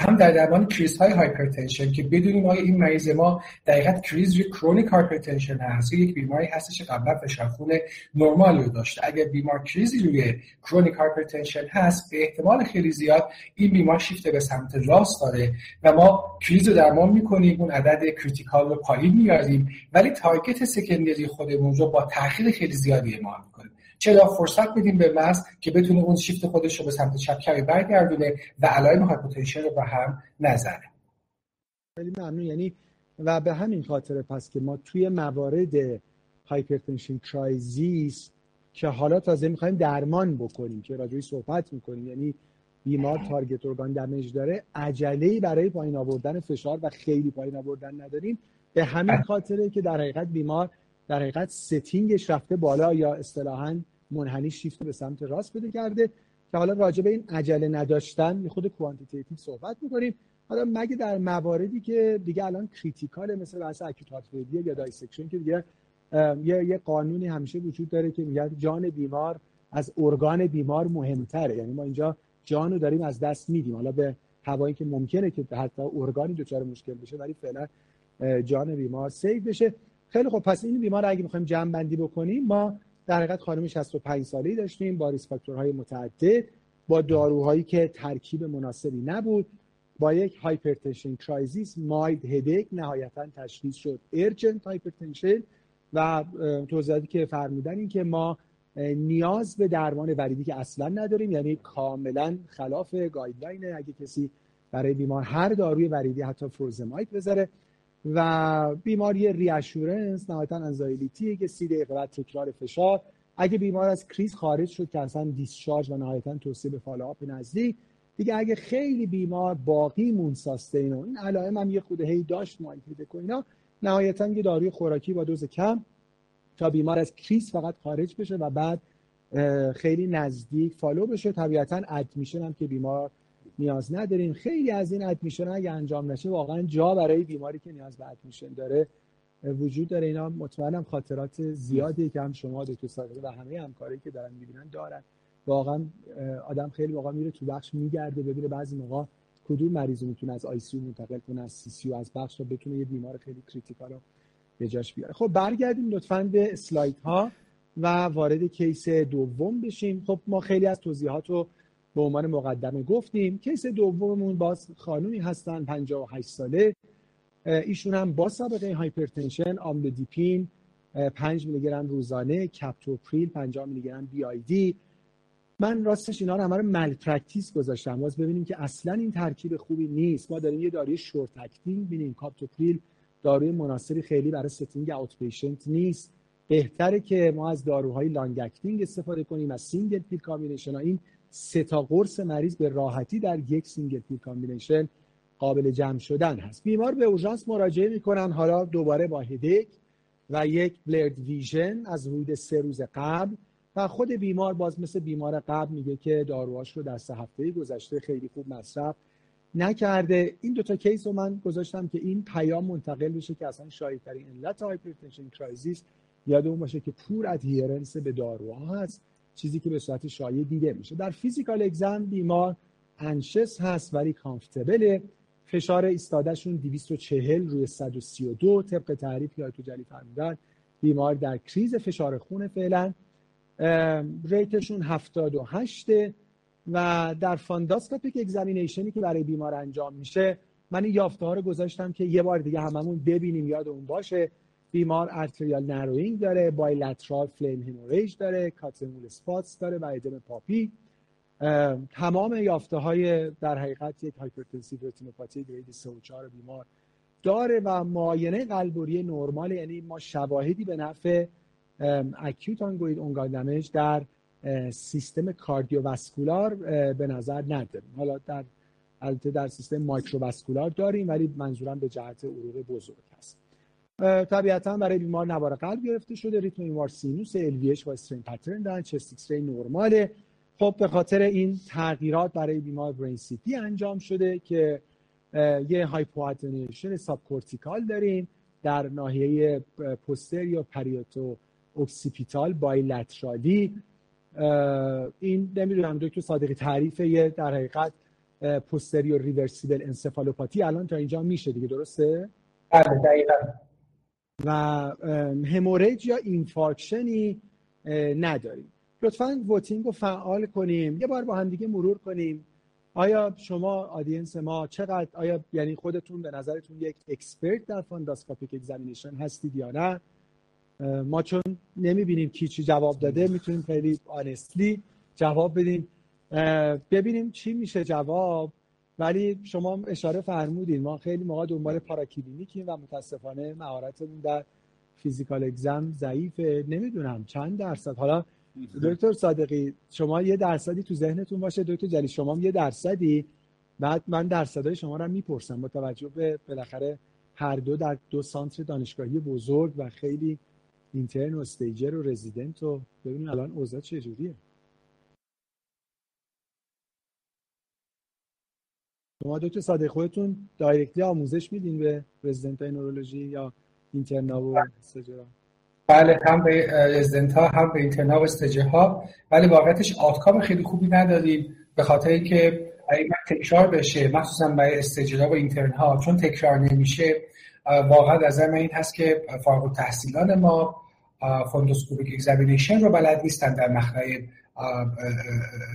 هم در درمان کریز های hypertension که بدونیم آیا این مریض ما دقیقا کریز روی chronic hypertension هست. یک بیماری هستش قبلا فشار خون نرمال رو داشته. اگر بیمار کریزی روی chronic hypertension هست به احتمال خیلی زیاد این بیمار شیفت به سمت راست داره و ما کریز رو درمان می‌کنیم اون عدد critical رو پایین میاریم ولی target secondary ی خودمون رو با تاخیر خیلی زیادی اعمال می‌کنیم. چرا فرصت بدیم به مغز که بتونه اون شیفت خودش رو به سمت چپ کمی برگردونه و علائم hypotension رو به هم نزنه خیلی ممنون. یعنی و به همین خاطر پس که ما توی موارد hypertension crisis که حالا تازه می‌خوایم درمان بکنیم که راجع بهش صحبت می‌کنیم. یعنی بیمار target organ damage داره عجله برای پایین آوردن فشار و خیلی پایین آوردن نداریم. به همین خاطره که در حقیقت بیمار در حقیقت setting ش رفته بالا یا اصطلاحا منحنی شیفت به سمت راست پیدا کرده که حالا راجع به این عجله نداشتن خود quantitative صحبت می‌کنیم. حالا مگه در مواردی که دیگه الان critical مثل بحث acute یا dissection که دیگه یه یه قانونی همیشه وجود داره که میگه جان بیمار از ارگان بیمار مهمتره. یعنی ما اینجا جان رو داریم از دست میدیم. حالا به هوایی که ممکنه که حتی ارگانی دچار مشکل بشه ولی فعلا جان بیمار save بشه. خیلی خب پس این بیمار اگه می‌خوایم جمع بندی بکنیم ما در حقیقت خانم 65 ساله داشتیم با risk factor های متعدد با داروهایی که ترکیب مناسبی نبود با یک hypertension crisis mild headache نهایتا تشخیص شد. urgent hypertension و توضیحاتی که فرمودن این که ما نیاز به درمان وریدی که اصلا نداریم یعنی کاملا خلاف guideline اگه کسی برای بیمار هر داروی وریدی حتی furosemide بذاره و بیماری reassurance نهایتا anxiolytic ی که سی دقیقه بعد تکرار فشار. اگه بیمار از کریز خارج شد که اصلا discharge و نهایتا توصیه به follow-up نزدیک. دیگه اگه خیلی بیمار باقی مون ساستین و این علائم هم یه خود هی داشت مایتیده و اینا نهایتا یه داروی خوراکی با دوز کم تا بیمار از کریز فقط خارج بشه و بعد خیلی نزدیک فالو بشه. طبیعتا ادمیشن هم که بیمار نیاز نداریم. خیلی از این ادمیشن اگه انجام نشه واقعا جا برای بیماری که نیاز به ادمیشن داره وجود داره. اینا مطمئنم خاطرات زیادی که هم شما دکتر صادقی و همه همکاری که دارن می‌بینن دارن. واقعا آدم خیلی واقعا میره تو بخش میگرده ببینه بعضی موقع کدوم مریض می‌تونه از ICU منتقل کنه از CCU از بخش رو بتونه یه بیمار خیلی critical رو به جاش بیاره. خب برگردیم لطفا به اسلاید ها و وارد case دوم بشیم. خب ما خیلی از توضیحات رو به عنوان مقدمه گفتیم. case دوممون باز خانومی هستن 58 ساله. ایشون هم با سابقه hypertension آملودیپین 5 میلی گرم روزانه کپتوپریل 50 میلی گرم BID من راستش اینا رو همه رو malpractice گذاشتم. باز ببینیم که اصلا این ترکیب خوبی نیست. ما داریم یه داروی short acting ببینیم کاپتوپریل داروی مناسبی خیلی برای setting outpatient نیست. بهتره که ما از داروهای long acting استفاده کنیم از single pill combination این سه تا قرص مریض به راحتی در یک single pill combination قابل جمع شدن هست. بیمار به اورژانس مراجعه می‌کنن حالا دوباره با headache و یک blurred vision از حدود سه روز قبل و خود بیمار باز مثل بیمار قبل میگه که داروهاش رو در سه هفته گذشته خیلی خوب مصرف نکرده. این دوتا case رو من گذاشتم که این پیام منتقل بشه که اصلا شایع‌ترین علت hypertension crisis یادمون باشه که poor adherence به داروها هست. چیزی که به صورت شایع دیده میشه. در physical exam بیمار anxious هست ولی comfortable ه. فشار ایستادهشون 240 روی 132 طبق تعریف که تو جلی فرمودن. بیمار در کریز فشار خون فعلا. rate شون 78 و در funduscopic examination ی که برای بیمار انجام میشه من این یافته ها رو گذاشتم که یه بار دیگه هممون ببینیم یادمون باشه. بیمار arterial narrowing داره bilateral flame hemorrhage داره cotton wool spots داره و ادم پاپی. تمام یافته های در حقیقت یک hypertensive retinopathy grade 3 و 4 بیمار داره و معاینه قلب و ریه نرمال یعنی ما شواهدی به نفع acute ongoing damage در سیستم cardiovascular به نظر نداریم. حالا در البته در سیستم microvascular داریم ولی منظورم به جهت عروق بزرگ هست. طبیعتا برای بیمار نوار قلب گرفته شده. ریتم بیمار sinus LVH با strain pattern دارن chest نرماله. خب به خاطر این تغییرات برای بیمار brain CT انجام شده که یه hypoattenuation subcortical داریم در ناحیه posterior parieto-occipital bilateral ی این نمی‌دونم دکتر صادقی تعریف یه در حقیقت posterior reversible encephalopathy الان تا اینجا میشه دیگه درسته؟ بله دقیقا. و hemorrhage یا infarction ی نداریم. لطفا voting رو فعال کنیم. یه بار با هم دیگه مرور کنیم. آیا شما audience ما چقدر آیا یعنی خودتون به نظرتون یک expert در funduscopic examination هستید یا نه؟ ما چون نمی‌بینیم کی چی جواب داده می‌تونیم خیلی honestly جواب بدیم. ببینیم چی میشه جواب. ولی شما اشاره فرمودین ما خیلی موقع دنبال پاراکلینیکیم و متاسفانه مهارتمون در فیزیکال اگزم ضعیفه. نمی‌دونم چند درصد. حالا دکتر صادقی شما یه درصدی تو ذهنتون باشه. دکتر جلی شما یه درصدی. بعد من درصدهای شما رو می‌پرسم با توجه به بالاخره هر دو در دو سانتر دانشگاهی بزرگ و خیلی اینترن و استیجر و رزیدنت و ببینیم الان اوضاع چجوریه شما دکتر صادق خودتون دایرکتلی آموزش میدین به رزیدنت نورولوژی یا اینترنا و استاژرا؟ بله هم به رزیدنت ها هم به اینترنا و استاژر ولی واقعیتش outcome خیلی خوبی نداریم به خاطر اینکه اگه تکرار بشه مخصوصا برای استاژرا و اینترن ها چون تکرار نمیشه واقعا از من این هست که فارغ تحصیلان ما fundoscopic examination رو بلد نیستن در مقطع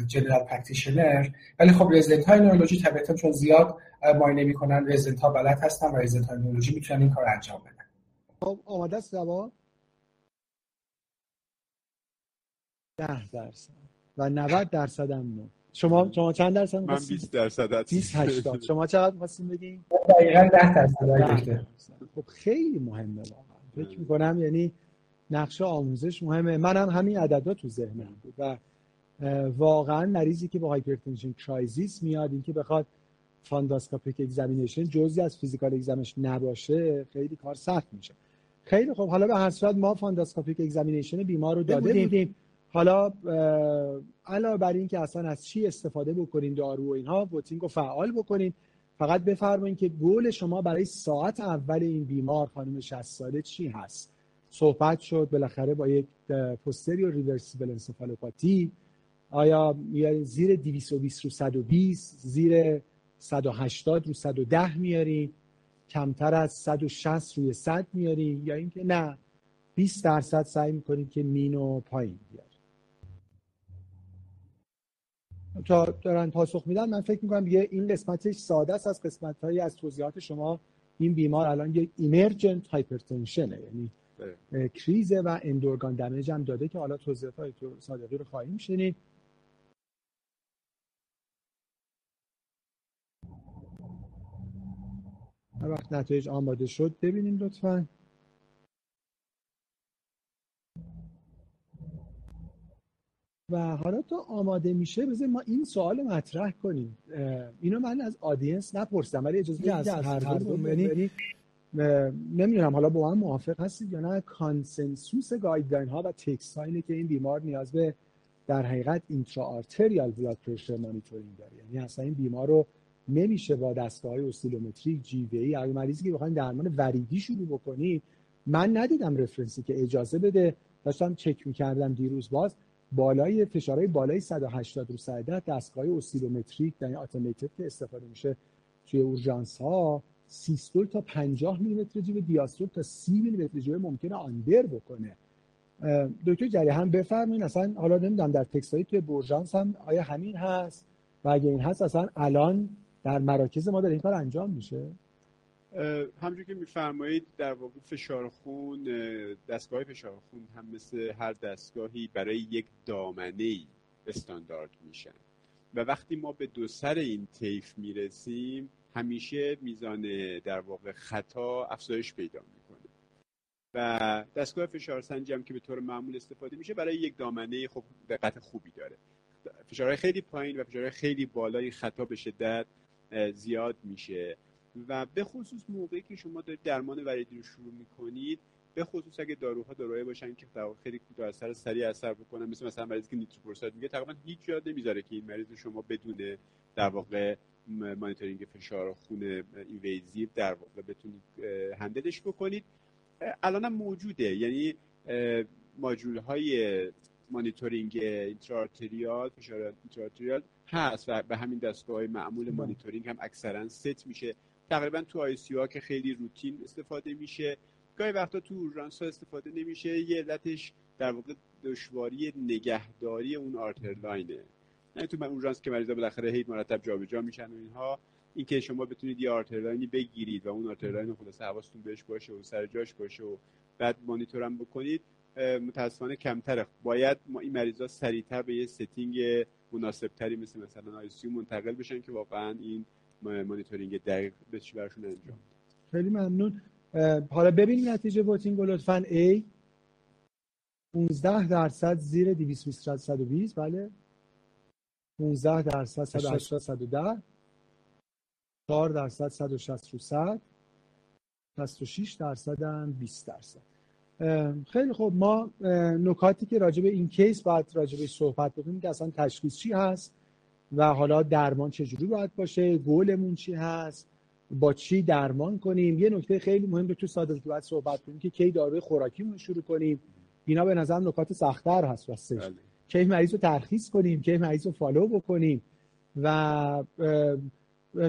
general practitioner. ولی خب رزیدنت های نورولوژی طبیعتا چون زیاد ماینه می‌کنن رزیدنت ها بلد هستن و رزیدنت های نورولوژی می‌تونن این کار انجام بدن. خب آماده است جواب؟ 10 درصد و 90 درصد هم نه. شما شما چند درصد من 20 درصد 20 80 شما چقدر خواستین بگین دقیقاً 10 درصد. خب خیلی مهمه واقعا. فکر می‌کنم یعنی نقش آموزش مهمه. منم همین عددا تو ذهنم بود و واقعا مریضی که با hypertension crisis میاد اینکه بخواد funduscopic examination جزئی از physical exam ش نباشه خیلی کار سخت میشه. خیلی خب حالا به هر صورت ما funduscopic examination بیمار رو داده بودیم. حالا علاوه بر این که اصلا از چی استفاده بکنین دارو و اینها voting رو فعال بکنین فقط بفرمایید که گول شما برای ساعت اول این بیمار خانم 60 ساله چی هست. صحبت شد بالاخره با یک پوستریو ریورسیبل انسفالوپاتی. آیا میارین زیر 220 رو 120 زیر 180 رو 110 میارین کمتر از 160 روی 100 میارین یا اینکه نه 20 درصد سعی می‌کنید که مینو پایین بیارین تا دارن پاسخ میدن من فکر می‌کنم یه این قسمتش ساده است از قسمت هایی از توضیحات شما. این بیمار الان یک ایمرجنت هایپرتنشنه یعنی کریزه و اندورگان دمیج هم داده که حالا توضیحات های تو صادقی رو خواهیم شنید. هر وقت نتایج آماده شد ببینیم لطفا. و حالا تا آماده میشه بذار ما این سوال مطرح کنیم. اینو من از آدینس نپرسم ولی اجازه از هر دو یعنی نمی‌دونم حالا با هم موافق هستید یا نه؟ consensus guideline ها و text اینه که این بیمار نیاز به در حقیقت intra-arterial blood pressure monitoring داره. یعنی اصلا این بیمار رو نمیشه با دستگاه های oscillometric جی وی ای اگه مریضی که بخواید درمان وریدی شروع بکنید من ندیدم reference ی که اجازه بده. داشتم چک می‌کردم دیروز باز. بالای فشارهای بالای 180 رو 110 دستگاه oscillometric یعنی اتوماتیک که استفاده میشه توی اورژانس ها سیستول تا 50 میلیمتر جیب دیاستول تا 30 میلیمتر جیب ممکنه آندر بکنه. دکتر جری هم بفرمایید اصلا حالا نمی‌دونم در تکست توی برژانس هم آیا همین هست؟ و اگه این هست اصلا الان در مراکز ما در این کار انجام میشه؟ همونجور که میفرمایید در واقع فشار خون دستگاه فشار خون هم مثل هر دستگاهی برای یک دامنه استاندارد میشن. و وقتی ما به دو سر این طیف می‌رسیم همیشه میزان در واقع خطا افزایش پیدا می‌کنه. و دستگاه فشار سنجی هم که به طور معمول استفاده میشه برای یک دامنه خب دقت خوبی داره. فشارهای خیلی پایین و فشارهای خیلی بالا این خطا به شدت زیاد میشه. و به خصوص موقعی که شما دارید درمان وریدی رو شروع می‌کنید به خصوص اگه داروها داروهایی باشن که در خیلی کوتاه اثر سریع اثر بکنن مثل مثلا مریضی که نیتروپروساد میگه تقریبا هیچ جا نمی‌ذاره که این مریض شما بدون در واقع مانیتورینگ فشار خون invasive در واقع بتونید handle ش بکنید. الان هم موجوده. یعنی ماجول های مانیتورینگ intra-arterial فشار intra-arterial هست و به همین دستگاه های معمول مانیتورینگ هم اکثرا ست میشه. تقریبا تو ICU ها که خیلی روتین استفاده میشه. گاهی وقتا تو اورژانس ها استفاده نمیشه. یه علتش در واقع دشواری نگهداری اون arterial line ه. یعنی تو اورژانس که مریضا بالاخره هی مرتب جابجا میشن و اینها اینکه شما بتونید یه arterial line ی بگیرید و اون arterial line خلاص حواستون بهش باشه و سر جاش باشه و بعد مانیتور هم بکنید. متاسفانه کمتره. باید ما این مریضا سریعتر به یه setting مناسب تری مثل مثلا ICU منتقل بشن که واقعا این مانیتورینگ دقیق بشه براشون انجام خیلی ممنون. حالا ببینیم نتیجه voting لطفا. A 15 درصد زیر 220 120 بله. 15 درصد 180 110 4 درصد 160 رو 100 66 درصد هم 20 درصد. خیلی خوب. ما نکاتی که راجع به این کیس باید راجع به صحبت بکنیم که اصلا تشخیص چی هست و حالا درمان چجوری باید باشه گولمون چی هست با چی درمان کنیم. یه نکته خیلی مهم رو تو ساده باید صحبت کنیم که کی داروی خوراکیمون شروع کنیم. اینا به نظر نکات سختتر هست راستش. بله. کی مریض رو ترخیص کنیم کی مریض رو follow بکنیم و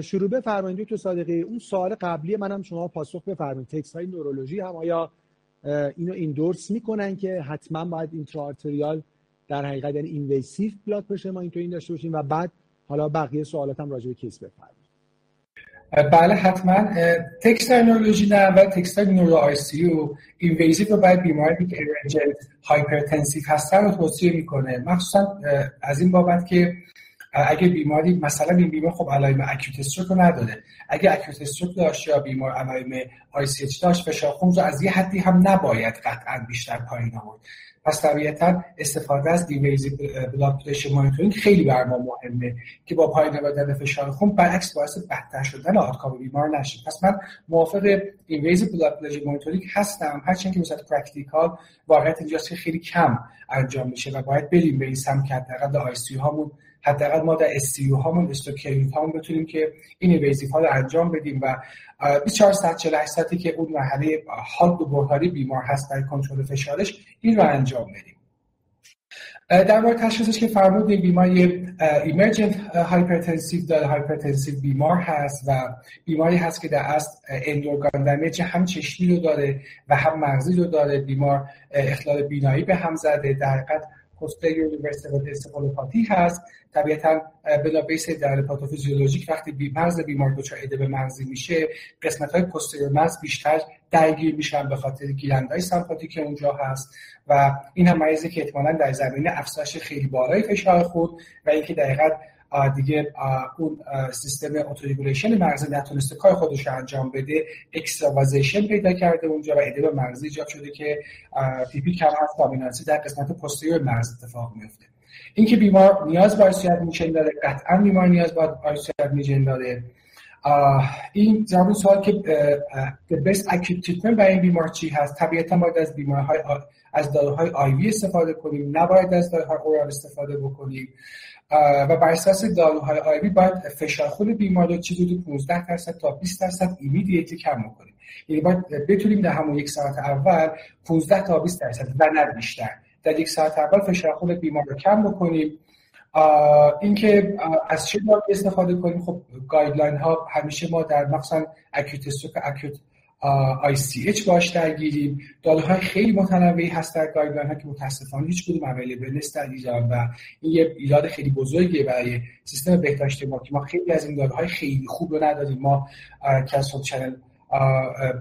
شروع بفرمایید دکتر صادقی. اون سوال قبلی منم شما پاسخ بفرمایید. تکس های نورولوژی هم آیا اینو endorse می‌کنن که حتما باید intra-arterial در حقیقت یعنی invasive blood pressure ما این داشته باشیم و بعد حالا بقیه سوالات هم راجع به case بفرمایید. بله حتما. text نورولوژی نه و text neuro ICU invasive رو باید بیماری که emergent hypertensive هستن رو توصیه می‌کنه. مخصوصا از این بابت که اگه بیماری مثلا این بیمار خب علائم acute stroke رو نداره. اگه acute stroke داشت یا بیمار علائم ICH داشت فشار خون رو از یه حدی هم نباید قطعا بیشتر پایین آورد. پس طبیعتا استفاده از invasive blood pressure monitoring خیلی بر ما مهمه که با پایین آوردن فشار خون برعکس باعث بدتر شدن outcome بیمار نشه. پس من موافق invasive blood pressure monitoring هستم. هرچند که مثلا practical واقعیت اینجاست که خیلی کم انجام میشه و باید بریم به این سمت که حداقل ICU هامون حداقل ما در SCU هامون stroke unit هامون بتونیم که این invasive ها رو انجام بدیم و 24 ساعت 48 ساعتی که اون مرحله حاد و بحرانی بیمار هست برای کنترل فشارش این رو انجام بدیم. در مورد تشخیصش که فرمودیم بیمار یه emergent hypertensive داره hypertensive بیمار هست و بیماری هست که در اصل end organ damage هم چشمی رو داره و هم مغزی رو داره. بیمار اختلال بینایی به هم زده. در حقیقت posterior reversible encephalopathy هست. طبیعتا بلا base در پاتوفیزیولوژیک وقتی بی مغز بیمار دچار ادم مغزی میشه قسمت های posterior مغز بیشتر درگیر میشن به خاطر گیرنده‌های سمپاتیک اونجا هست. و این هم مریضی که احتمالا در زمینه افزایش خیلی بالای فشار خون و اینکه در دیگه اون سیستم autoregulation مغزی نتونسته کار خودش رو انجام بده extravasation پیدا کرده اونجا و ادم مغزی ایجاد شده که پی پی کم هست dominancy در قسمت posterior مغز اتفاق میفته. اینکه بیمار نیاز به ICU admission داره قطعا بیمار نیاز به ICU admission داره. این زمان سوال که best acute treatment برای این بیمار چی هست؟ طبیعتا باید از بیمارهای از داروهای آیوی استفاده کنیم نباید از داروهای اورال استفاده بکنیم. و بر اساس داروهای آیوی باید فشار خون بیمار رو چیزی 15 درصد تا 20 درصد ایمیدیتی کم بکنیم. یعنی باید بتونیم در همون یک ساعت اول 15 تا 20 درصد و نه بیشتر. در یک ساعت اول فشار خون بیمار رو کم بکنیم. اینکه از چه داروی استفاده کنیم؟ خب guideline ها همیشه ما در مخصوصا acute stroke acute ICH باهاش درگیریم. داده های خیلی متنوعی هست در guideline ها که متاسفانه هیچ کدوم available نیست در ایران و این یه ایراد خیلی بزرگیه برای سیستم بهداشت ما که ما خیلی از این داده های خیلی خوب رو نداریم. ما calcium channel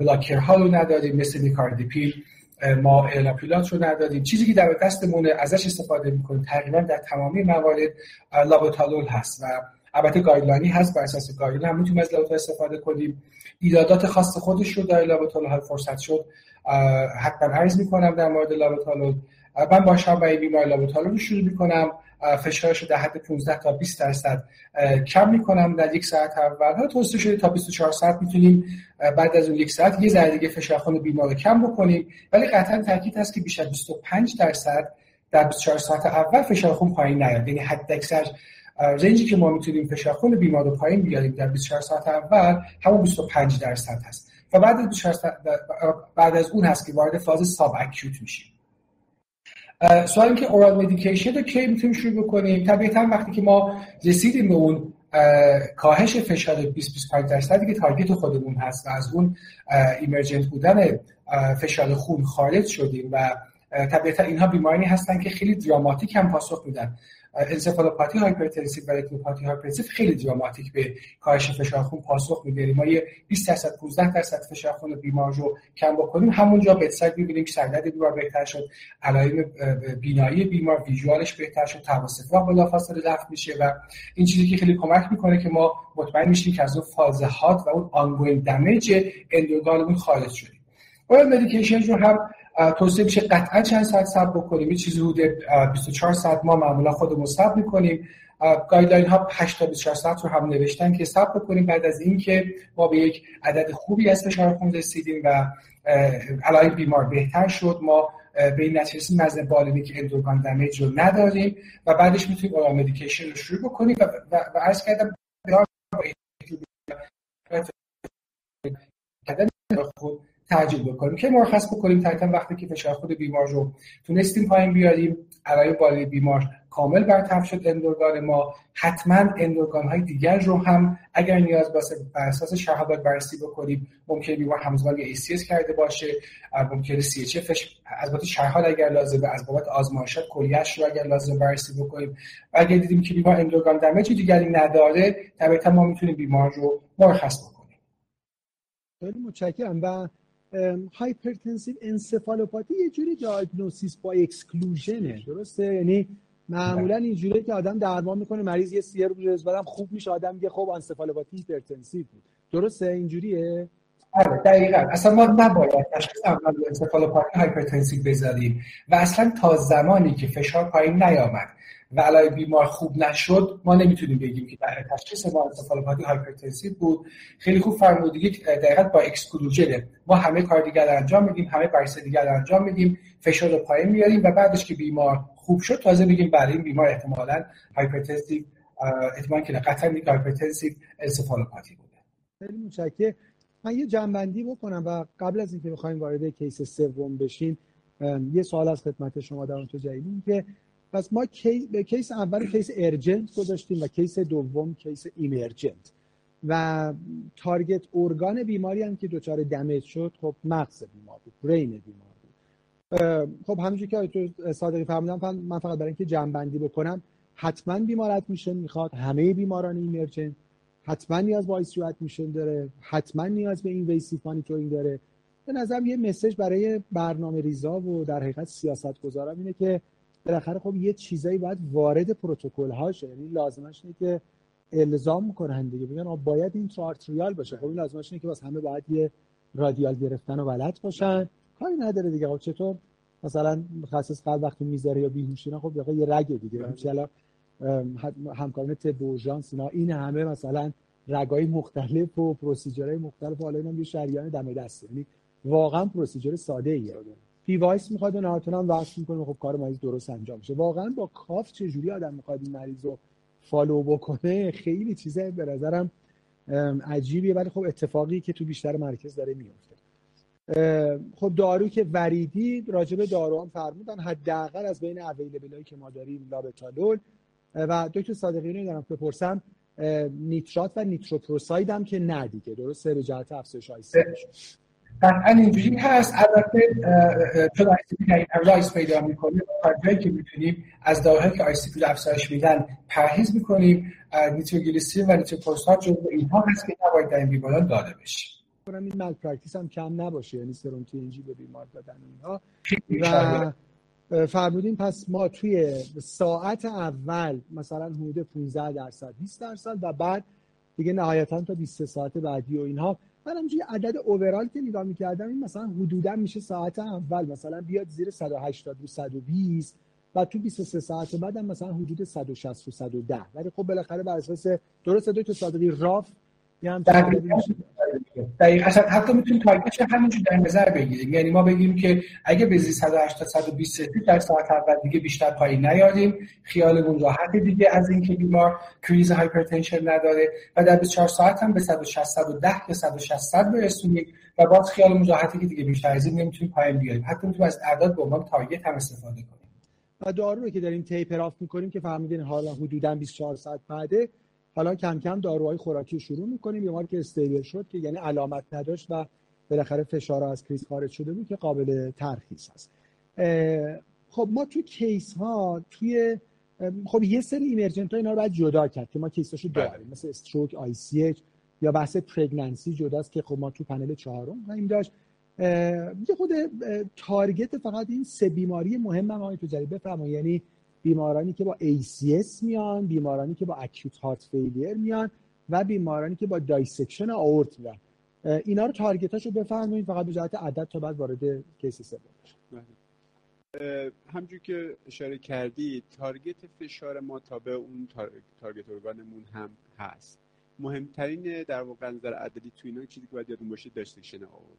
blocker ها رو نداریم مثل nicardipine ما enalaprilat رو نداریم. چیزی که در دستمون ازش استفاده می‌کنیم تقریبا در تمامی موارد لابوتالول هست و البته guideline ی هست بر اساس guideline. هم می‌تونیم از لابوتالول استفاده کنیم. ایرادات خاص خودش رو در ها فرصت شد حتما عرض می‌کنم در مورد لابوتالول من با برای بیمار لابوتالول رو شروع می‌کنم. فشارش رو در حد 15 تا 20 درصد کم می‌کنم در یک ساعت اول. ها توصیه شده تا 24 ساعت می‌تونیم بعد از اون یک ساعت یه ذره دیگه فشار خون بیمار رو کم بکنیم. ولی قطعا تاکید هست که بیش از 25 درصد در 24 ساعت اول فشار خون پایین نیاد. یعنی حد اکثر رنجی که ما می‌تونیم فشار خون بیمار رو پایین بیاریم در 24 ساعت اول همون 25 درصد هست. و بعد از 24 بعد از اون هست که وارد فاز ساب اکیوت میشیم. سوال اینکه اورال مدیکیشن رو کی می‌تونیم شروع بکنیم؟ طبیعتا وقتی که ما رسیدیم به اون کاهش فشار 20 25 درصدی که تارگت خودمون هست و از اون ایمرجنت بودن فشار خون خارج شدیم و طبیعتا اینها بیماری هستن که خیلی دراماتیک هم پاسخ میدن. encephalopathy hypertensive و retinopathy hypertensive خیلی دراماتیک به کاهش فشار خون پاسخ میده. ما یه 20 درصد 15 درصد فشار خون بیمار رو کم بکنیم. همونجا بهتر می‌بینیم که سردرد بیمار بهتر شد. علائم بینایی بیمار visual ش بهتر شد. تواسط بلافاصله رفع میشه و این چیزی که خیلی کمک می‌کنه که ما مطمئن میشیم که از اون فاز حاد و اون ongoing damage end organ مون خارج شدیم. oral medication رو هم توصیه میشه قطعا چند ساعت صبر بکنیم. این چیزی حدود 24 ساعت ما معمولا خودمون صبر می‌کنیم. guideline ها 8 تا 24 ساعت رو هم نوشتن که صبر بکنیم. بعد از اینکه ما به یک عدد خوبی از فشار خون رسیدیم و علائم بیمار بهتر شد ما به این نتیجه رسیدیم به ظن بالینی که end organ damage رو نداریم و بعدش می‌تونیم oral medication رو شروع بکنیم و, و, و عرض کردم خود تعجیل بکنیم. که مرخص بکنیم تایتا وقتی که فشار خود بیمار رو تونستیم پایین بیاریم. علای بالای بیمار کامل برطرف شد اندورگان ما. حتما اندورگان های دیگر رو هم اگر نیاز باشه بر اساس شهادت بررسی بکنیم. ممکنه بیمار همزمان یا ACS کرده باشه. ممکنه CHFش از بابت شهاد اگر لازمه از بابت آزمایشات کلیهش رو اگر لازم بررسی بکنیم. و اگر دیدیم که بیمار اندورگان دمیج دیگری نداره طبیعتا ما می‌تونیم بیمار رو مرخص بکنیم. خیلی متشکرم. و hypertensive encephalopathy یه جوری diagnosis by exclusion ه درسته؟ یعنی معمولا اینجوریه که آدم درمان می‌کنه مریض یه سیر روز بعدم خوب میشه آدم میگه خب encephalopathy hypertensive بود. درسته؟ اینجوریه آره دقیقا. اصلا ما نباید تشخیص اول encephalopathy hypertensive بذاریم. و اصلا تا زمانی که فشار پایین نیامد. و بیمار خوب نشد ما نمی‌تونیم بگیم که در تشخیص ما encephalopathy hypertensive بود. خیلی خوب فرمودید دقیقا by exclusion. ما همه کار دیگر انجام میدیم همه بررسی دیگر انجام میدیم فشار رو پایین میاریم و بعدش که بیمار خوب شد تازه میگیم برای این بیمار احتمالاً hypertensive احتمال که قطعا یک hypertensive encephalopathy بوده خیلی متشکرم. من یه جمع‌بندی بکنم و قبل از اینکه بخوایم وارد case سوم بشیم یه سوال از خدمت شما در اونجا جایدیم که پس ما کی... case اول case urgent گذاشتیم و case دوم case emergent. و target organ بیماری هم که دچار damage شد خب مغز بیمار بود brain بیمار بود. خب همونجوری که دکتر صادقی فرمودن من فقط برای اینکه جمع‌بندی بکنم حتما بیمار میشه می‌خواد همه بیماران emergent حتما نیاز به ICU admission داره حتما نیاز به invasive monitoring داره. به نظرم یه message برای برنامه ریزا و در حقیقت سیاست گذارم اینه که بالاخره خب یه چیزایی باید وارد پروتکل هاشه یعنی لازمش اینه که الزام می‌کنن دیگه. بگن باید این arterial باشه. خب این لازمش اینه که واسه همه باید یه radial گرفتن و بلد باشن. کاری نداره دیگه. خب چطور؟ مثلا متخصص قلب وقتی می‌ذاره یا بیهوشی خب دیگه یه رگ دیگه. مثلا همکاران طب اورژانس اینا این همه مثلا رگای مختلف و procedure های مختلف حالا اینم یه شریان دم دسته. یعنی واقعا procedure ساده. ایه پی وایس می‌خواد و نهایتون هم وقت می‌کنه. خب کار مریض درست انجام میشه. واقعا با cuff چجوری آدم می‌خواد این مریض رو follow بکنه؟ خیلی چیزه. به نظرم عجیبیه. ولی خب اتفاقی که تو بیشتر مرکز داره میفته خب دارو که وریدی راجب دارو هم فرمودن. حداقل از بین available که ما داریم لابتالول. و دکتر صادقی رو دارم بپرسم نیترات و نیتروپروساید هم که نه دیگه. درسته به جهت افزایش قطعا اینجوری هست. البته چون ICP در این rise پیدا می‌کنه تا جایی که می‌تونیم از داروهایی که ICP رو افزایش میدن پرهیز می‌کنیم. نیتروگلیسرین و نیتروپروساید جزو اینها هست که نباید در این بیماران داده بشه. این malpractice هم کم نباشه یعنی سرم TNG به بیمار دادن اینها و فرمودین پس ما توی ساعت اول مثلا حدود 15 درصد 20 درصد و بعد دیگه نهایتا تا 23 ساعت بعدی و اینها من همینجوری عدد overall که نگاه می‌کردم این مثلا حدودا میشه ساعت اول. مثلا بیاد زیر 180 و 120 و تو 23 ساعت بعد مثلا حدود 160 و 110 ولی خب بالاخره بر اساس درست دکتر صادقی rough یه هم دقیقا. اصلا حتی می‌تونیم target ش همینجور در نظر بگیریم. یعنی ما بگیم که اگه به 180 120 در ساعت اول دیگه بیشتر پایین نیاریم خیالمون راحت دیگه از اینکه بیمار کریز hypertension نداره و در 24 ساعت هم به 160 110 یا 160 برسونیم و باز خیالمون راحته که دیگه بیشتر از این نمی‌تونیم پایین بیاریم. حتی می‌تونیم از اعداد به عنوان target هم استفاده کنیم. و دارو که داریم taper off می‌کنیم که فهمیدین حالا حدودا 24 ساعت بعده حالا کم کم داروهای خوراکی شروع می‌کنیم. بیمار که stable شد که یعنی علامت نداشت و بالاخره فشار از کریز خارج شده بود که قابل ترخیص هست خب ما تو case ها توی خب یه سری emergent ها اینا رو باید جدا کرد که ما case اشو بله. داریم. مثل stroke ICH یا بحث pregnancy جداست که خب ما تو پنل چهارم این داشت. یه خود target فقط این سه بیماری مهم هم آقای تجاری بفرمایید. یعنی بیمارانی که با ACS میان بیمارانی که با acute heart failure میان و بیمارانی که با dissection آئورت میان. اینا رو target اشو بفرمایید فقط به جهت عدد تا بعد وارد case سوم بله. همجور که اشاره کردی target فشار ما تا به اون target organ مون هم هست. مهمترین در واقع نظر عددی تو اینا چیزی که باید یادون باشه dissection آئورت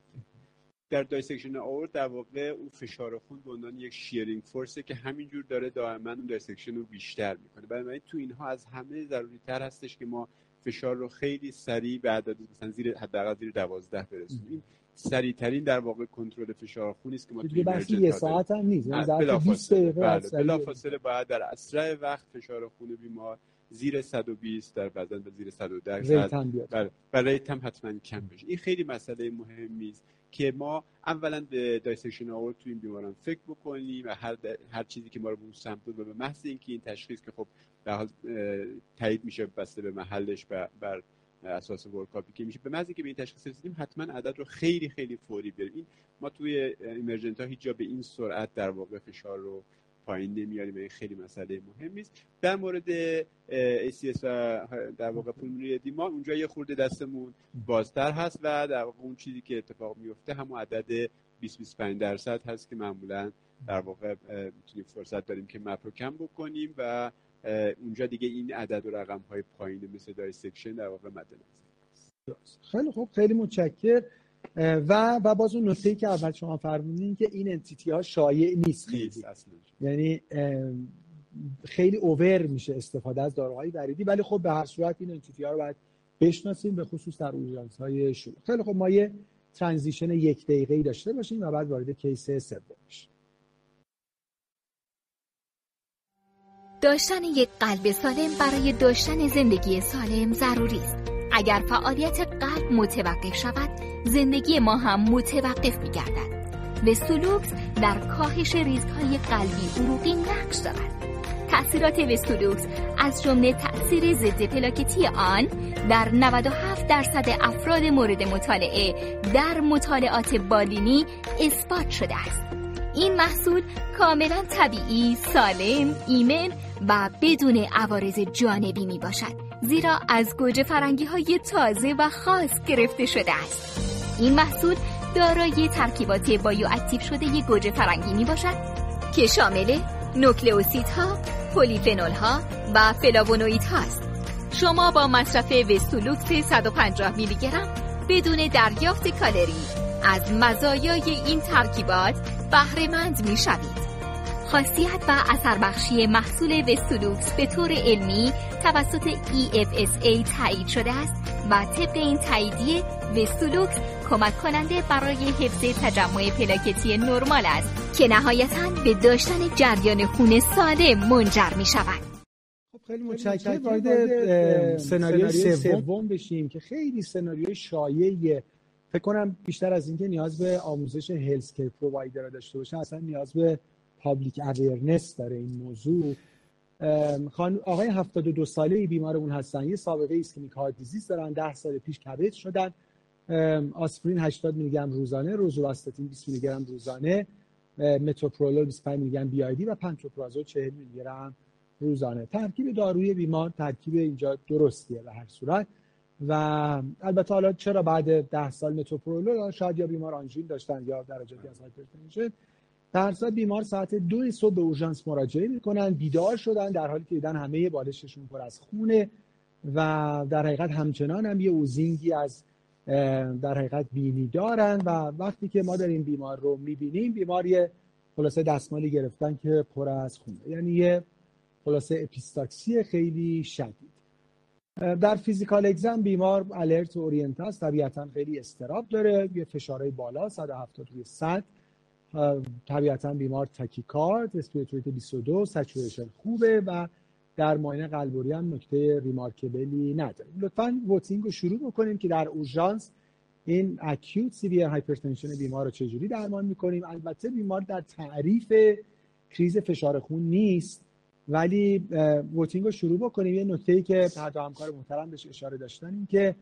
در dissection آئورت در واقع اون فشار خون به عنوان یک shearing force ه که همینجور داره دائما اون dissection رو بیشتر می‌کنه. بنابراین تو اینها از همه ضروری تر هستش که ما فشار رو خیلی سریع به عدد مثلا زیر حداقل زیر 12 برسونیم. این سریع ترین در واقع کنترل فشار خون است که ما توی بحث یه ساعت هم نیست. یعنی 20 دقیقه بله. بلافاصله باید در اسرع وقت فشار خون بیمار زیر 120 در بعضا به زیر 110 بله و rate هم حتما کم بشه. این خیلی مسئله مهمی است. که ما اولا به dissection آئورت تو این بیماران فکر بکنیم و هر, هر چیزی که ما رو به اون سمت و به محض اینکه این تشخیص که خب در حال تایید میشه بسته به محلش بر اساس workup ی که میشه به محض اینکه به این تشخیص رسیدیم حتما عدد رو خیلی خیلی فوری بیاریم. این ما توی emergency ها هیچ جا به این سرعت در واقع فشار رو پایین نمیاریم این خیلی مسئله مهمی است در مورد ACS و در واقع pulmonary edema اونجا یه خورده دستمون بازتر هست و در واقع اون چیزی که اتفاق میفته همون عدد 20 25 درصد هست که معمولا در واقع می‌تونیم فرصت داریم که MAP رو کم بکنیم و اونجا دیگه این عدد و رقم های پایین مثل dissection در واقع مد نظر خیلی خوب خیلی متشکر و و باز اون نکته که اول شما فرمودین که این انتیتی ها شایع نیست خیلی. یعنی خیلی over میشه استفاده از داروهای وریدی ولی خب به هر صورت این entity ها رو باید بشناسیم به خصوص در اورژانس های شروع. خیلی خب ما یه transition یک دقیقه ای داشته باشیم و بعد وارد case سوم بشیم داشتن یک قلب سالم برای داشتن زندگی سالم ضروری است. اگر فعالیت قلب متوقف شود، زندگی ما هم متوقف می گردد. وستولوکس در کاهش ریسک های قلبی عروقی نقش دارد. تأثیرات وستولوکس از جمله تأثیر ضد پلاکتی آن در 97 درصد افراد مورد مطالعه در مطالعات بالینی اثبات شده است. این محصول کاملا طبیعی، سالم، ایمن و بدون عوارض جانبی می باشد. زیرا از گوجه فرنگی های تازه و خاص گرفته شده است. این محصول دارای ترکیبات bioactive شده ی گوجه فرنگی می باشد که شامل نوکلئوسیدها، ها، پلیفنول ها و فلاوونوئید هاست. شما با مصرف وستولوکس 150 میلی گرم بدون دریافت کالری از مزایای این ترکیبات بهره مند می شوید. خاصیت و اثر بخشی محصول وستولوکس به طور علمی توسط EFSA تایید شده است و طبق این تاییدیه وستولوکس کمک کننده برای حفظ تجمع پلاکتی نرمال است که نهایتا به داشتن جریان خون ساده منجر می شود. خب خیلی متشکرم. وارد سناریوی سوم بشیم که خیلی سناریوی شایعیه فکر کنم بیشتر از اینکه نیاز به آموزش health care provider داشته باشه اصلا نیاز به public awareness داره این موضوع. خب آقای 72 ساله بیمارمون هستن. یه سابقه ischemic heart disease دارن 10 سال پیش CABG شدن. آسپرین 80 میلی گرم روزانه روزوواستاتین 20 میلی گرم روزانه متوپرولول 25 میلی گرم BID و پنتوپرازول 40 میلی گرم روزانه. ترکیب داروی بیمار ترکیب اینجا درستیه به هر صورت و البته حالا چرا بعد ده سال متوپرولول شاید یا بیمار آنژین داشتن یا درجاتی از hypertension. در سال بیمار ساعت دو صبح به اورژانس مراجعه می‌کنن بیدار شدن در حالی که دیدن همه بالششون پر از خونه و در حقیقت همچنان هم یه oozing ی از در حقیقت بینی دارن و وقتی که ما داریم بیمار رو می‌بینیم بیمار یه خلاصه دستمالی گرفتن که پر از خونه یعنی یه خلاصه اپیستاکسی خیلی شدید. در physical exam بیمار alert orient است طبیعتا خیلی اضطراب داره یه فشارهای بالا 170 روی 100 طبیعتا بیمار tachycard respiratory rate 22 saturation خوبه و در معاینه قلب و ریه هم نکته remarkable ی نداره لطفا voting رو شروع بکنیم که در اورژانس این acute severe hypertension بیمار رو چجوری درمان می‌کنیم؟ البته بیمار در تعریف کریز فشار خون نیست ولی voting رو شروع بکنیم. یه نکته ای که حتی همکار محترم بهش اشاره داشتن این که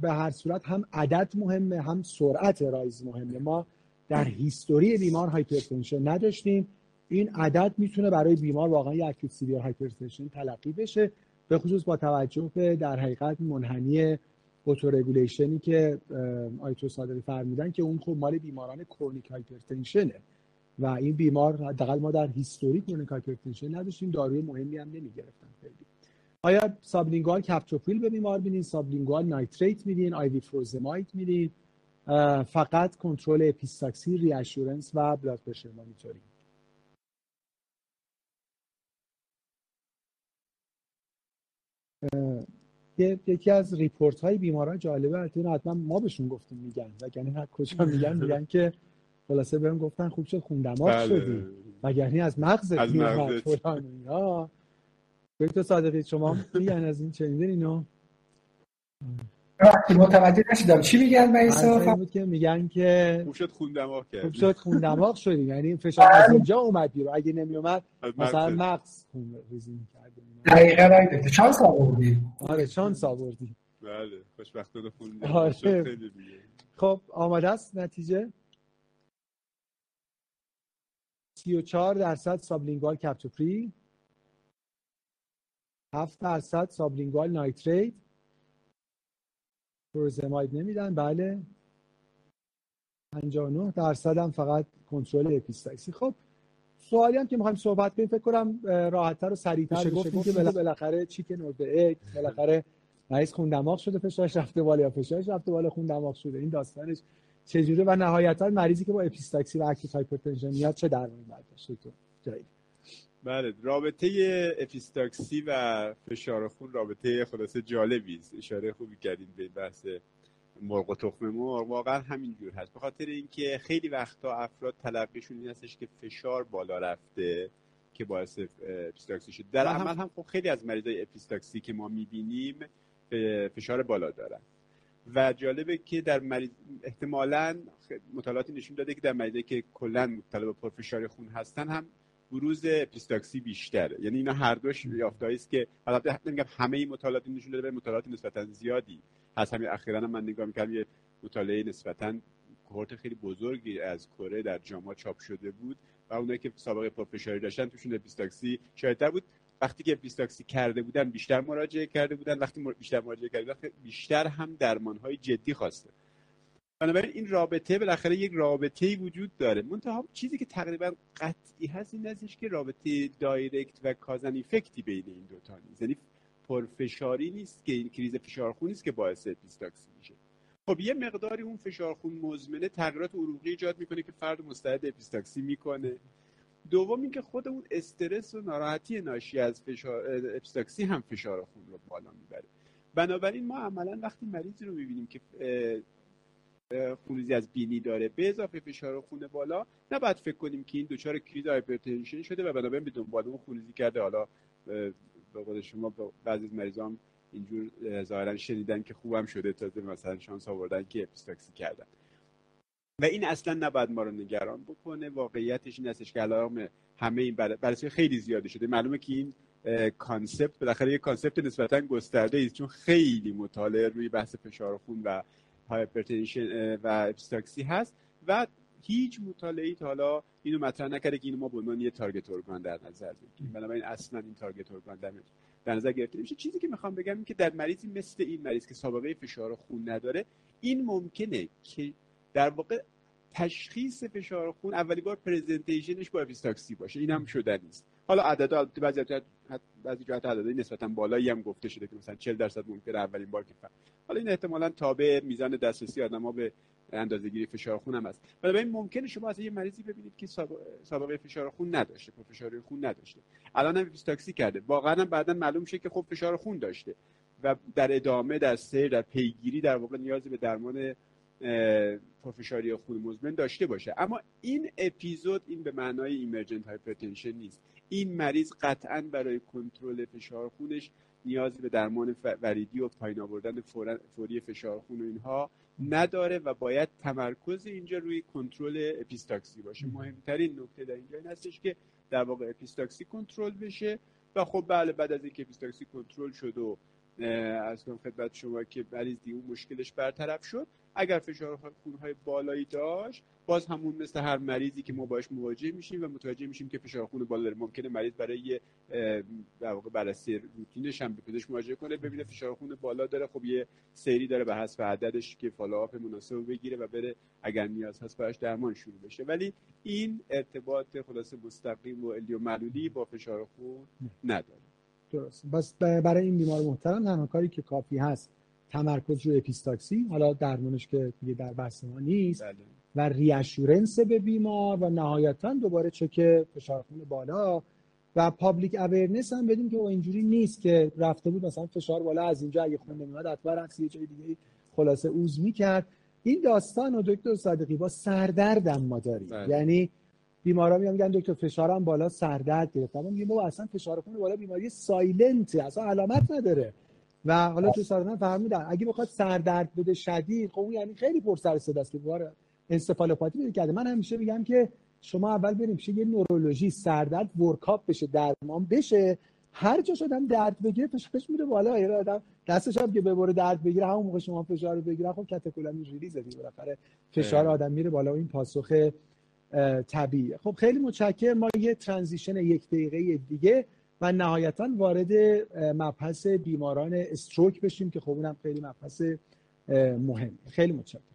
به هر صورت هم عدد مهمه هم سرعت rise مهمه. ما در history بیمار hypertension نداشتیم. این عدد می‌تونه برای بیمار واقعا یک acute severe hypertension تلقی بشه به خصوص با توجه به در حقیقت منحنی autoregulation ی که آیتو صادقی فرمودن که اون خب مال بیماران chronic hypertension ه و این بیمار حداقل ما در history chronic hypertension نداشتیم داروی مهمی هم نمی‌گرفتن خیلی. آیا sublingual کپتوپریل به بیمار میدین؟ sublingual nitrate میدین؟ IV furosemide میدین؟ فقط کنترل اپیستاکسی reassurance و blood pressure monitoring یکی از report های بیماران جالبه البته حتما ما بهشون گفتیم میگن وگرنه هر کجا میگن؟ میگن که خلاصه بهم گفتن خوب شد خون دماغ بله. شدی. وگرنه از مغز از فلان اینا. دکتر صادقی شما میگن از این چنین اینو؟ وقتی متوجه نشیدم چی میگن من بود که میگن که خوب شد خون دماغ کرد خوب شد خون دماغ شدی یعنی فشار از بله. اینجا اومد بیرون. اگه نمی اومد مثلا مغز خون ریزی می‌کرد. دقیقاً رنگ چانس آوردی. آره چانس آوردی. بله خوشبختانه خون آره. خب آماده است نتیجه؟ 34 درصد sublingual کپتوپریل 7 درصد sublingual nitrate furosemide نمیدن؟ بله. 59 درصد هم فقط کنترل اپیستاکسی خب سوالی هم که می‌خوایم صحبت کنیم فکر کنم راحتتر و سریعتر بشه گفت که بالاخره chicken or به بالاخره رئیس خون دماغ شده فشارش رفته بالا یا فشارش رفته بالا خون دماغ شده. این داستانش چجوره و نهایتا مریضی که با اپیستاکسی و acute hypertension میاد چه درمانی باید داشته؟ تو جایی. بله رابطه اپیستاکسی و فشار خون رابطه خلاصه جالبی است. اشاره خوبی کردین به بحث مرغ و تخم مرغ. واقعا همینجور هست. به خاطر اینکه خیلی وقتا افراد تلقیشون این هستش که فشار بالا رفته که باعث اپیستاکسی شد. در عمل هم خب خیلی از مریضای اپیستاکسی که ما می‌بینیم فشار بالا دارن. و جالبه که در مریض احتمالا مطالعاتی نشون داده که در مریضایی که کلا مبتلا به پرفشار خون هستن هم بروز اپیستاکسی بیشتره. یعنی اینا هر دوش یافتهایی است که البته نمیگم همه این مطالعات نشون داده مطالعات نسبتا زیادی. هست همین اخیرا من نگاه می‌کردم یه مطالعه نسبتا cohort خیلی بزرگی از کره در JAMA چاپ شده بود و اونایی که سابقه پرفشاری داشتن توشون اپیستاکسی شایع‌تر بود. وقتی که اپیستاکسی کرده بودن بیشتر مراجعه کرده بودن. وقتی بیشتر مراجعه کرده بیشتر هم درمان های جدی خواسته. بنابراین این رابطه بالاخره یک رابطه ای وجود داره. منتها چیزی که تقریبا قطعی هست این ازش که رابطه direct و cause and effect ی بین این دوتا نیست. یعنی پرفشاری نیست که این کریز فشارخون نیست که باعث اپیستاکسی میشه. خب یه مقداری اون فشارخون مزمنه تغییرات عروقی ایجاد می‌کنه که فرد مستعد اپیستاکسی می‌کنه. دوم اینکه خود اون استرس و ناراحتی ناشی از فشار اپیستاکسی هم فشار خون رو بالا می‌بره. بنابراین ما عملا وقتی مریضی رو می‌بینیم که خونریزی از بینی داره. به اضافه فشار خون بالا نباید فکر کنیم که این دچار کریز hypertension شده و بنابراین به دنبال اون خونریزی کرده. حالا به قول شما بعضی از مریضان اینجور ظاهرا شنیدن که خوبم شده تازه مثلا شانس آوردن که اپیستاکسی کردن. و این اصلا نباید ما رو نگران بکنه. واقعیتش این هستش که علی‌رغم همه این بررسی خیلی زیاده شده. معلومه که این concept بالاخره یه concept نسبتا گسترده است چون خیلی مطالعه روی بحث فشار خون و hypertension و اپیستاکسی هست و هیچ مطالعه‌ای تا حالا اینو مطرح نکرده که اینو ما به عنوان یه target organ در نظر بگیریم. بنابراین اصلا این target organ در, در نظر گرفته نمیشه. چیزی که می‌خوام بگم این که در مریضی مثل این مریض که سابقه فشار خون نداره این ممکنه که در واقع تشخیص فشار خون اولی بار presentation ش با اپیستاکسی باشه. این هم شده نیست. حالا عددا بعضی بعضی جهات عددهای نسبتا بالایی هم گفته شده که مثلا 40 درصد ممکنه اولین بار که حالا این احتمالا تابع میزان دسترسی آدم‌ها به اندازه‌گیری فشار خون هم است این ممکنه شما از یه مریضی ببینید که سابقه فشار خون نداشته فشار خون نداشته. الان هم اپیستاکسی کرده. واقعا بعدا معلوم شه که خب فشار خون داشته و در ادامه در سیر در پیگیری در واقع نیازی به درمان پرفشاری خون مزمن داشته باشه. اما این اپیزود این به معنای emergent hypertension نیست. این مریض قطعا برای کنترل فشار خونش نیازی به درمان وریدی و پایین آوردن فوری فشار خون و اینها نداره و باید تمرکز اینجا روی کنترل اپیستاکسی باشه. مهمترین نکته در اینجا این هستش که در واقع اپیستاکسی کنترل بشه و خب بله بعد از اینکه اپیستاکسی کنترل شد و عرض کنم خدمت شما که مریض اون مشکلش برطرف شد اگر فشار خونهای بالایی داشت باز همون مثل هر مریضی که ما باش مواجه میشیم و متوجه میشیم که فشار خون بالا داره. ممکنه مریض برای در واقع بررسی روتینش هم به پزشک مراجعه کنه ببینه فشار خون بالا داره. خب یه سری داره به حسب عددش که follow-up مناسب بگیره و بره اگر نیاز هست براش درمان شروع بشه. ولی این ارتباط خلاصه مستقیم و علی و معلولی با فشار خون نداره. درست پس برای این بیمار محترم تنها کاری که کافی هست تمرکز روی اپیستاکسی حالا درمانش که دیگه در بحث ما نیست بله. و reassurance به بیمار و نهایتا دوباره چک فشار خون بالا و public awareness هم بدیم که اینجوری نیست که رفته بود مثلا فشار بالا از اینجا اگه خون نمیاد حتما از یه جای دیگه خلاصه ooze می‌کرد این داستان و دکتر صادقی با سردردم ما داریم بله. یعنی بیمارا میگن دکتر فشارم بالا سردرد گرفتم میگم بابا اصلا فشار خون بالا بیماری silent اصلا علامت نداره و حالا تو سازمان فرمودن اگه بخواد سردرد بده شدید خب اون یعنی خیلی پر سر صداست که بیمار انسفالوپاتی پیدا کرده. من همیشه میگم که شما اول بریم پیش یه نورولوژی سردرد workup بشه درمان بشه. هر جاشم درد بگیره فشارش میره بالا. یه آدم دستش هم که ببره درد بگیره همون موقع شما فشار رو بگیره خب catecholamine release دیگه بالاخره فشار آدم میره بالا. و این پاسخ طبیعیه. خب خیلی متشکرم. ما یه ترانزیشن یک دقیقه دیگه و نهایتا وارد مبحث بیماران استروک بشیم که خب اونم خیلی مبحث مهم. خیلی متشکرم.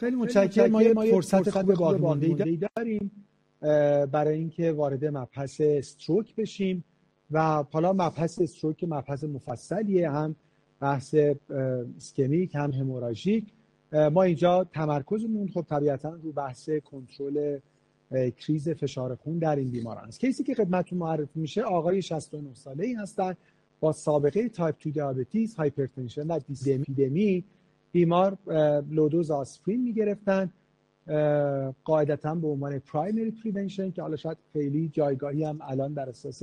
خیلی متشکرم. ما یه فرصت خوب باقی داریم برای اینکه وارد مبحث stroke بشیم و حالا مبحث stroke مبحث مفصلیه هم بحث ischemic هم hemorrhagic. ما اینجا تمرکزمون خب طبیعتا رو بحث کنترل کریز فشار خون در این بیماران است. case ی که خدمتتون معرفی میشه آقای 69 ساله ای هستن با سابقه تایپ 2 diabetes hypertension و دیسلیپیدمی بیمار low dose آسپرین می‌گرفتن قاعدتا به عنوان primary prevention که حالا شاید خیلی جایگاهی هم الان در اساس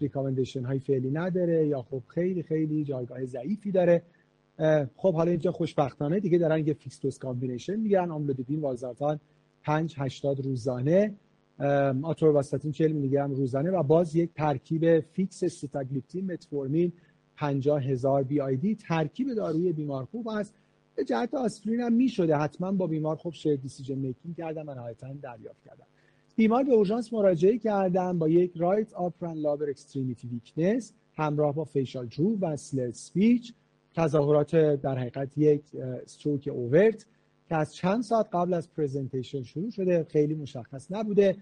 recommendation های فعلی نداره یا خب خیلی خیلی جایگاه ضعیفی داره. خب حالا اینجا خوشبختانه دیگه دارن یه fixed dose combination می‌گیرن آملودیپین والزارتان 5 80 روزانه آتورواستاتین 40 میلی گرم روزانه و باز یک ترکیب فیکس سیتاگلیپتین متفورمین 50 هزار BID ترکیب داروی بیمار خوب است به جهت آسپرین هم می‌شده. حتما با بیمار خوب shared decision making کردم و نهایتا دریافت کردم بیمار به اورژانس مراجعه کردن با یک right upper and lower extremity weakness همراه با facial droop و slurred speech تظاهرات در حقیقت یک stroke overt که از چند ساعت قبل از presentation شروع شده خیلی مشخص نبوده.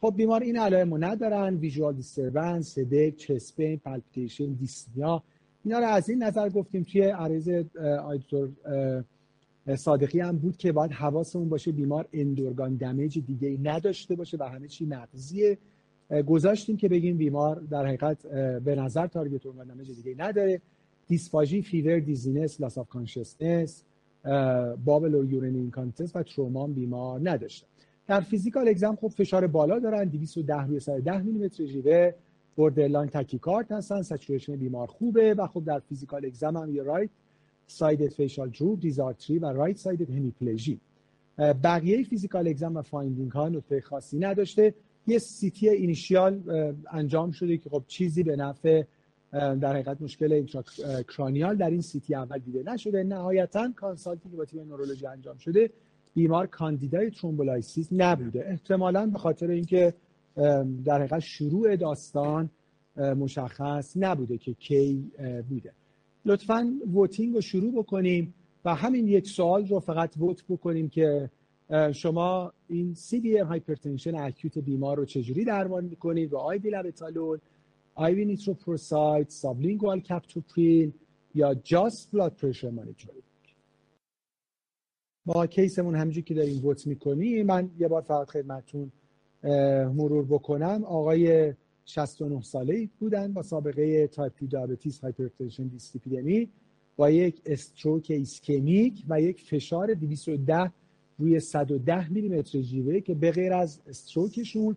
خب بیمار این علائم رو ندارن visual disturbance headache chest pain palpitation dyspnea اینا رو از این نظر گفتیم توی عرایض آقای دکتر صادقی هم بود که باید حواسمون باشه بیمار end organ damage دیگه ای نداشته باشه و همه چی مغزیه. گذاشتیم که بگیم بیمار در حقیقت به نظر target organ damage دیگه ای نداره. دیسفاژی fever dizziness loss of consciousness bowel و urine incontinence و ترومان بیمار نداشته در physical exam خب فشار بالا دارن 210 روی 110 میلیمتر جیوه. borderline تاکیکارد هستن saturation بیمار خوبه و خب در physical exam هم یه right side facial droop دیزارتری و right side همیپلژی بقیه physical exam و finding ها نکته خاصی نداشته. یه CT initial انجام شده که خب چیزی به نفع در حقیقت مشکل cranial در این CT اول دیده نشده. نهایتا consult ی که با تیم نورولوژی انجام شده. بیمار کاندیدای thrombolysis نبوده. احتمالا به خاطر اینکه در حقیقت شروع داستان مشخص نبوده که کی بوده. لطفا voting رو شروع بکنیم و همین یک سوال رو فقط vote بکنیم که شما این severe hypertension acute بیمار رو چجوری درمان می‌کنید IV labetalol IV nitroprusside sublingual captopril یا just blood pressure monitoring با case مون همینجوری که داریم vote می‌کنیم. من یه بار فقط خدمتتون مرور بکنم. آقای 69 ساله بودن با سابقه تایپ 2 diabetes hypertension دیسلیپیدمی با یک stroke ایسکمیک و یک فشار 210 روی 110 میلیمتر جیوه که به غیر از stroke شون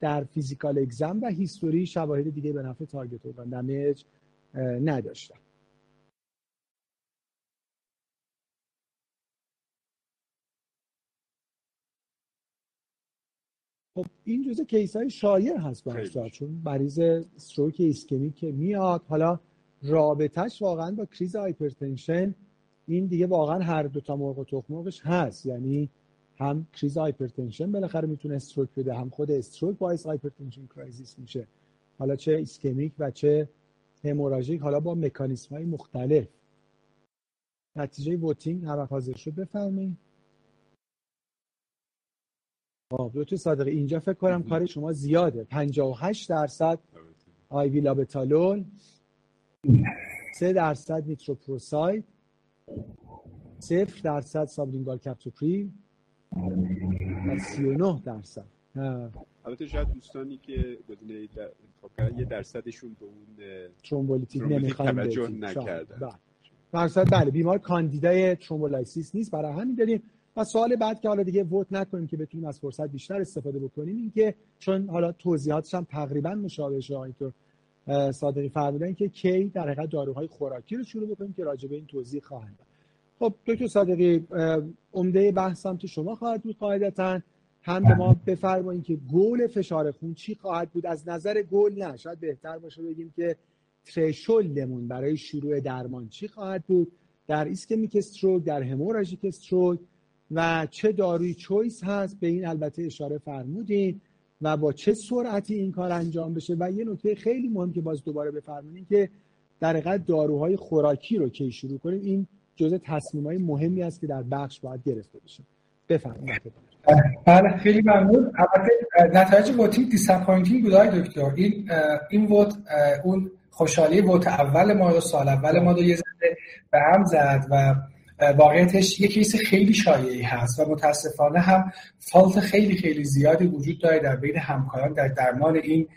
در physical exam و history شواهد دیگه به نفع target organ damage نداشتن. خب این جزء case های شایع هست بحثا چون مریض stroke ایسکمیک که میاد حالا رابطهش واقعا با کریز hypertension این دیگه واقعا هر دو تا مرغ و تخم مرغش هست. یعنی هم کریز hypertension بالاخره می‌تونه stroke بده هم خود stroke باعث hypertension crisis میشه. حالا چه ایسکمیک و چه هموراژیک حالا با مکانیسم های مختلف. نتیجه voting هر حاضر شد بفرمایید. خب دکتر صادقی اینجا فکر کنم کار شما زیاده 58 درصد IV labetalol 3 درصد nitroprusside 0 درصد sublingual captopril و 39 درصد البته شاید دوستانی که بدون خب یه درصدشون به اون ترومبولیتیک نمی‌خوان توجه نکردن بله بله بیمار کاندیدای thrombolysis نیست برای همین داریم و سوال بعد که حالا دیگه ووت نکنیم که بتونیم از فرصت بیشتر استفاده بکنیم این که چون حالا توضیحاتش هم تقریبا مشابه اینطور صادقی فرمودن که کی در حقیقت داروهای خوراکی رو شروع بکنیم که راجع به این توضیح خواهند خب دکتر صادقی عمده بحث هم تو شما خواهد بود قاعدتا. هم به ما بفرمایید که گول فشار خون چی خواهد بود؟ از نظر گول نه شاید بهتر باشه بگیم که ترشولدمون برای شروع درمان چی خواهد بود؟ در ischemic stroke در hemorrhagic stroke و چه داروی choice هست به این البته اشاره فرمودین و با چه سرعتی این کار انجام بشه. و یه نکته خیلی مهم که باز دوباره بفرمایید که در حقیقت داروهای خوراکی رو کی شروع کنیم این جزء تصمیم های مهمی است که در بخش باید گرفته بشه. بفرمایید. بله. خیلی ممنون. البته نتایج voting disappointing بود آقای دکتر. این این vote اون خوشحالی vote اول ما رو سال اول ما رو یه زده به هم زد و واقعیتش یک case خیلی شایعی هست و متاسفانه هم fault خیلی خیلی زیادی وجود داره در بین همکاران در درمان این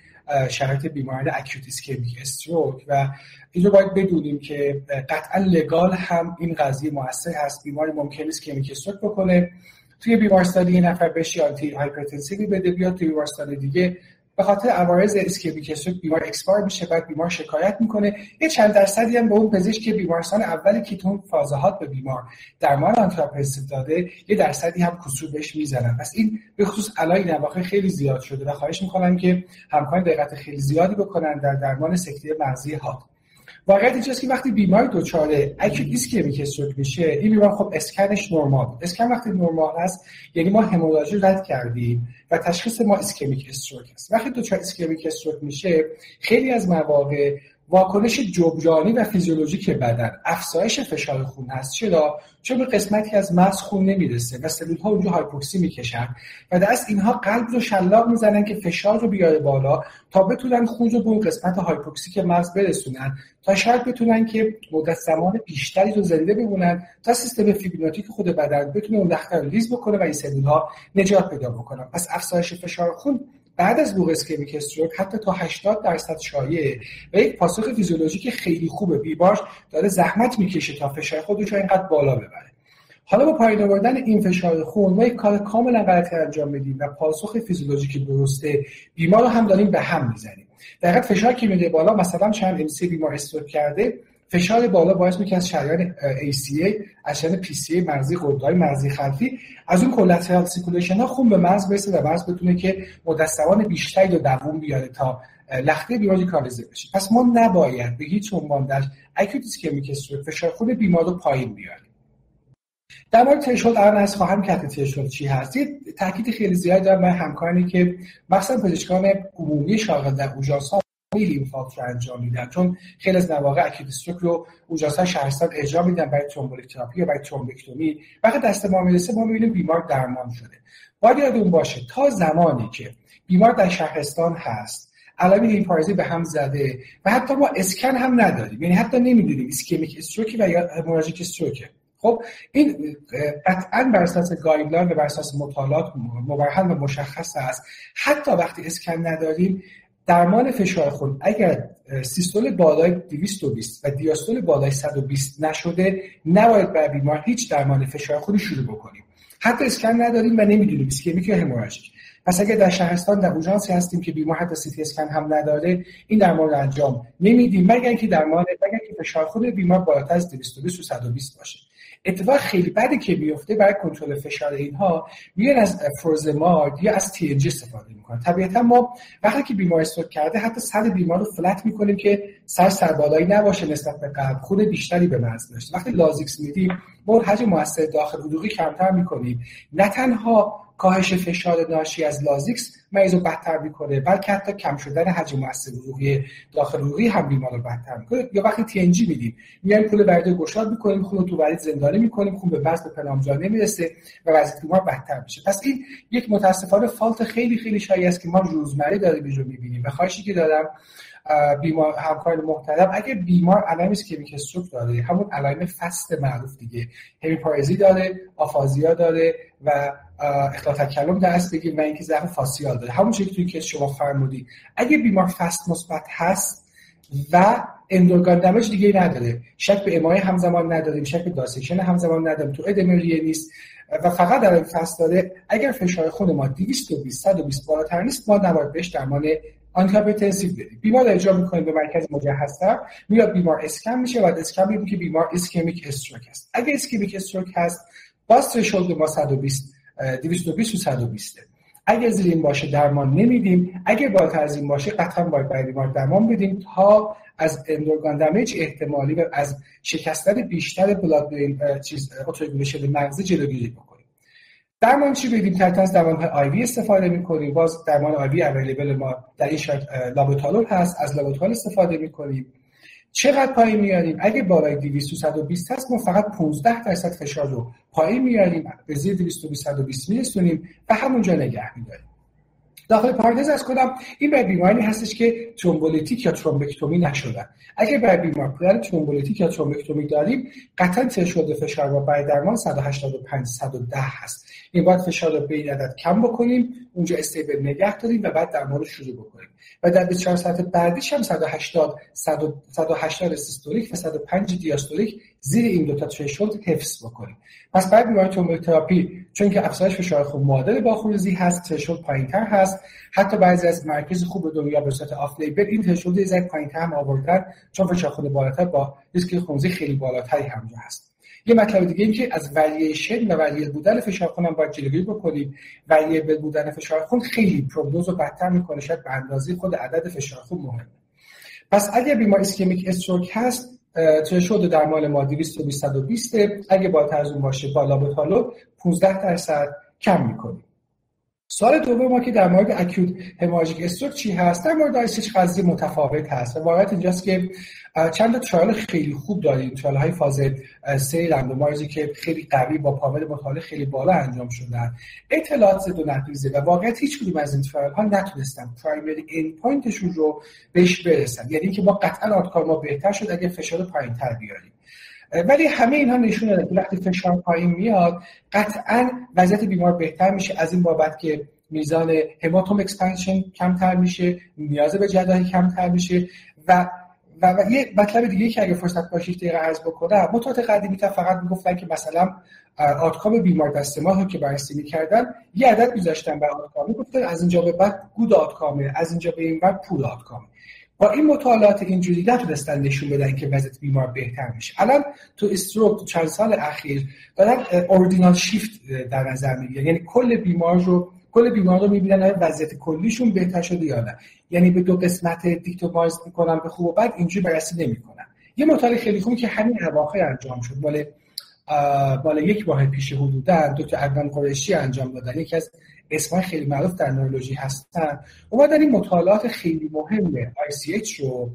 شرایط بیماران acute ischemic stroke و این رو باید بدونیم که قطعا legal هم این قضیه موثر هست. بیماری ممکن است ischemic stroke بکنه. توی بیمارستان یه نفر بهش antihypertensive ی بده بیاد توی بیمارستان دیگه به خاطر عوارض ischemic stroke بیمار expire میشه بعد بیمار شکایت می‌کنه. یه چند درصدی هم به اون پزشک که بیمارستان اول که تو اون فاز حاد به بیمار درمان antihypertensive داده یه درصدی هم قصور بهش می‌زنن. پس این به خصوص الان این واقع خیلی زیاد شده و خواهش می‌کنم که همکاران دقت خیلی زیادی بکنن در درمان سکته مغزی حاد. واقعیت اینجاست که وقتی بیمار دچار acute ischemic stroke میشه این بیمار خب اسکنش نرمال. اسکن وقتی نرمال هست یعنی ما هموراژی رد کردیم و تشخیص ما ischemic stroke است. وقتی دچار ischemic stroke میشه خیلی از مواقع واکنش جبرانی و فیزیولوژیک بدن افزایش فشار خون هست. چرا؟ چون به قسمتی از مغز خون نمی‌رسه. و سلول ها اونجا هایپوکسی می‌کشن و دست اینها قلب رو شلاق می‌زنن که فشار رو بیاره بالا تا بتونن خون رو به اون قسمت hypoxic مغز برسونن. تا شاید بتونن که مدت زمان بیشتری رو زنده بمونن تا سیستم fibrinolytic خود بدن بتونه اون لخته ریز بکنه و این سلول ها نجات پیدا بکنن. پس افزایش فشار خون بعد از بلوغ اسکمیک استروک حتی تا 80 درصد شایعه. و یک پاسخ فیزیولوژیک خیلی خوبه. بیباش داره زحمت می‌کشه تا فشار خودش اینقدر بالا ببره. حالا با پایین آوردن این فشار خون ما یک کار کاملا غلطی انجام میدیم و پاسخ فیزیولوژیک درسته. بیمار رو هم داریم به هم می‌زنیم. در فشار که میده بالا مثلا چند امسی بیمار استروک کرده فشار بالا باعث می‌کنه از شریان ACA از شریان PCA مرزی غده‌های مرزی خلفی از اون کلاترال سیکولیشن ها خون به مغز برسه و مغز بتونه که مدت زمان بیشتری رو دووم بیاره تا لخته بیماری کاریزه بشه. پس ما نباید به هیچ عنوان در اسکمیک استروک فشار خون بیمار رو پایین بیاریم. در مورد ترشولد الان از خواهم کرد ترشولد چی هست. یه تاکید خیلی زیاد دارم من همکارانی که مثلا پزشکان عمومی شاغل در اوژانس ها لیمفات رو انجام میدن. چون خیلی از مواقع اکید استروک رو اوجاسا شهرستان اجرا میدن برای ترومبولیک تراپی یا برای ترومبکتومی. وقتی دست ما می‌رسه ما می‌بینیم بیمار درمان شده. باید یادمون باشه تا زمانی که بیمار در شهرستان هست علائم همی‌پارزی به هم زده و حتی ما اسکن هم نداریم. یعنی حتی نمی‌دونیم ischemic stroke ی و یا hemorrhagic stroke ه خب این قطعا بر اساس guideline و بر اساس مطالعات مبرهن و مشخص است. حتی وقتی اسکن نداریم درمان فشار خون اگر سیستول بالای 220 و دیاستول بالای 120 نشده نباید بر بیمار هیچ درمان فشار خونی شروع بکنیم. حتی اسکن نداریم و نمی‌دونیم اسکمیک یا هموراژیک پس اگر در شهرستان در اوژانسی هستیم که بیمار حتی سی اسکن هم نداره این درمان رو انجام نمیدیم. مگر اینکه درمان مگر که فشار خون بیمار بالاتر از 220 و 120 باشه. اتفاق خیلی بدی که میفته برای کنترل فشار اینها میان از فروزمارد یا از تی استفاده می‌کنن. طبیعتا ما وقتی که بیمار استروک کرده حتی سر بیمار رو فلت می‌کنیم که سر سر بالایی نباشه نسبت به قلب خون بیشتری به مغز داشته وقتی لازیکس میدیم ما حجم موثر داخل حدوقی کمتر می‌کنیم. نه تنها کاهش فشار ناشی از لازیکس مریض رو بدتر می‌کنه بلکه حتی کم شدن حجم مؤثر روحی داخل روحی هم بیمار رو بدتر می‌کنه. یا وقتی تی انجی میدیم میایم پول ورده گشاد می‌کنیم خون رو تو ورید زندانی می‌کنیم خون به وزن پنامجا نمی‌رسه و وضعیت بیمار بدتر میشه. پس این یک متاسفانه فالت خیلی خیلی شایع است که ما روزمره داریم اینجا می‌بینیم. و خواهشی که دارم بیمار همکار محترم اگه بیمار علائم اسکمیک استروک داره همون علائم فست معروف دیگه. همیپارزی داره آفازیا داره و اختلال تکلم دست بگیر و اینکه ضعف فاسیال داره. همون چیزی که شما فرمودی. اگه بیمار فست مثبت هست و اندورگان دمج دیگه نداره شک به امای همزمان نداریم شک به داسیشن همزمان نداریم تو ادمریه نیست و فقط در فست داره اگر فشار خون ما 220 120 بالاتر نیست ما نباید بهش درمان آنتی بدیم بیمار اجرا می‌کنیم به مرکز مجهزتر میاد بیمار اسکن میشه و اسکن می‌بینیم که بیمار ischemic stroke است اگر ischemic stroke هست باز threshold ما 120 220 و 120 اگر زیر این باشه درمان نمیدیم. اگر بالاتر از این باشه قطعا باید برای بیمار درمان بدیم تا از end organ damage احتمالی و از شکستن بیشتر blood چیز autoregulation مغزی جلوگیری بکنیم. درمان چی بدیم تحت درمان IV استفاده می‌کنیم؟ باز درمان IV available ما در این شکل labetalol هست از labetalol استفاده می‌کنیم. چقدر پایین میاریم اگه بالای 200 120 هست ما فقط 15 درصد فشار رو پایین میاریم به زیر 200 120 میرسونیم و همونجا نگه میداریم. داخل پرانتز عرض کنم این برای بیماری هستش که thrombolytic یا thrombectomy نشدن. اگر برای بیمار پدر thrombolytic یا thrombectomy داریم قطعا threshold فشار با برای درمان 185 110 هست. این باید فشار رو به این عدد کم بکنیم اونجا stable نگه داریم و بعد درمان رو شروع بکنیم. و در 24 ساعت بعدیش هم 180 180 systolic و 105 diastolic زیر این دو تا threshold حفظ بکنیم پس بعد بیماری thrombo therapy چون که افزایش فشار خون معادل با خونریزی هست threshold پایینتر هست. حتی بعضی از مرکز خوب دنیا به صورت off-label این threshold زیاد پایینتر هم آوردن چون فشار خون بالاتر با ریسک خونریزی خیلی بالاتری همراه هست. یه مطلب دیگه این که از وریشن و وریل بودن فشار خون هم باید جلوگیری بکنیم. variable بودن فشار خون خیلی prognosis رو بدتر می‌کنه شاید به اندازه خود عدد فشار خون مهمه. پس اگر بیمار ischemic stroke هست threshold درمان ما 200 220 اگه با اون باشه با labetalol 15 درصد کم می‌کنیم. سوال دوم ما که در مورد acute hemorrhagic stroke چی هست؟ در مورد ICH قضیه متفاوت هست. و واقعیت اینجاست که چند تا trial خیلی خوب داریم. trial های فاز سه randomize ی که خیلی قوی با power مطالعه خیلی بالا انجام شدن. اطلاعات دو نقیزه و واقعیت هیچ کدوم از این trial ها نتونستن. primary endpoint شون رو بهش برسن. یعنی اینکه ما قطعا outcome ما بهتر شد اگه فشار پایین تر بیاریم. ولی همه اینها نشون داده. که وقتی فشار پایین میاد قطعا وضعیت بیمار بهتر میشه از این بابت که میزان hematoma expansion کمتر میشه نیاز به جراحی کمتر میشه و و, و یه مطلب دیگه که اگه فرصت باشید دقیقه عرض بکنم. متوات قدیمی تا فقط می‌گفتن که مثلا آتکام بیمار دست ما که بررسی می‌کردن یه عدد میذاشتن بر آتکام می‌گفتن از اینجا به بعد گود آتکامه از اینجا به این بعد پول آتکامه با این مطالعات اینجوری نتونستن نشون بدن که وضعیت بیمار بهتر میشه. الان تو استروک چند سال اخیر دارن اوردینال شیفت در نظر می‌گیرن. یعنی کل بیمار رو کل بیمار رو می‌بینن وضعیت کلیشون بهتر شده یا نه. یعنی به دو قسمت dichotomize می‌کنن به خوب و بد اینجوری بررسی نمی‌کنن. یه مطالعه خیلی خوبی که همین اواخر انجام شد مال مال یک ماه پیش حدودا دکتر عدنان قریشی انجام دادن. یکی از اسمای خیلی معروف در نورولوژی هستن. اومدن این مطالعات خیلی مهم ICH رو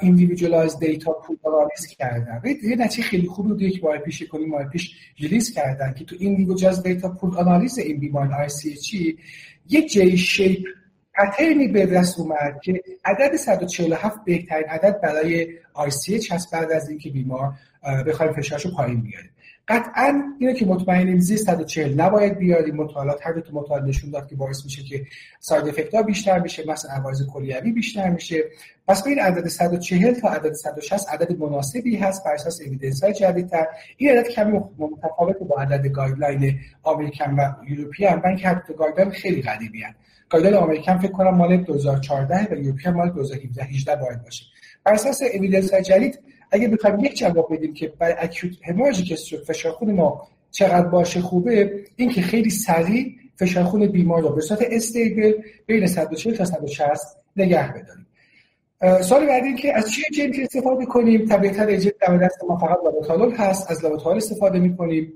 individualized data pool analysis کردن. یه نتیجه خیلی خوبی بود یک ماه پیش یک و نیم ماه پیش release کردن که تو individualized data pool analysis این بیمار ICH یک J-shape pattern ی به دست اومد که عدد 147 بهترین عدد برای ICH هست بعد از اینکه بیمار بخوایم فشارشو پایین بیاره قطعا اینه که مطمئنیم زیر 140 نباید بیاریم. مطالعات هر دو تا مطالعه نشون داد که باعث میشه که side effect ها بیشتر میشه مثلا عوارض کلیوی بیشتر میشه. پس ببین عدد 140 تا عدد 160 عدد مناسبی هست بر اساس evidence های جدیدتر. این عدد کمی متفاوت با عدد guideline American و European من که حتی guideline خیلی قدیمی هست. guideline American فکر کنم مال 2014 و European مال 2017 18 باید باشه. بر اساس evidence های جدید اگه بخوایم یک جواب بدیم که برای acute hemorrhagic stroke فشار خون ما چقدر باشه خوبه این که خیلی سریع فشار خون بیمار رو به صورت stable بین 140 تا 160 نگه بداریم. سوال بعدی این که از چه agent ی استفاده کنیم؟ طبیعتا agent در دست ما فقط labetalol هست از labetalol استفاده می‌کنیم.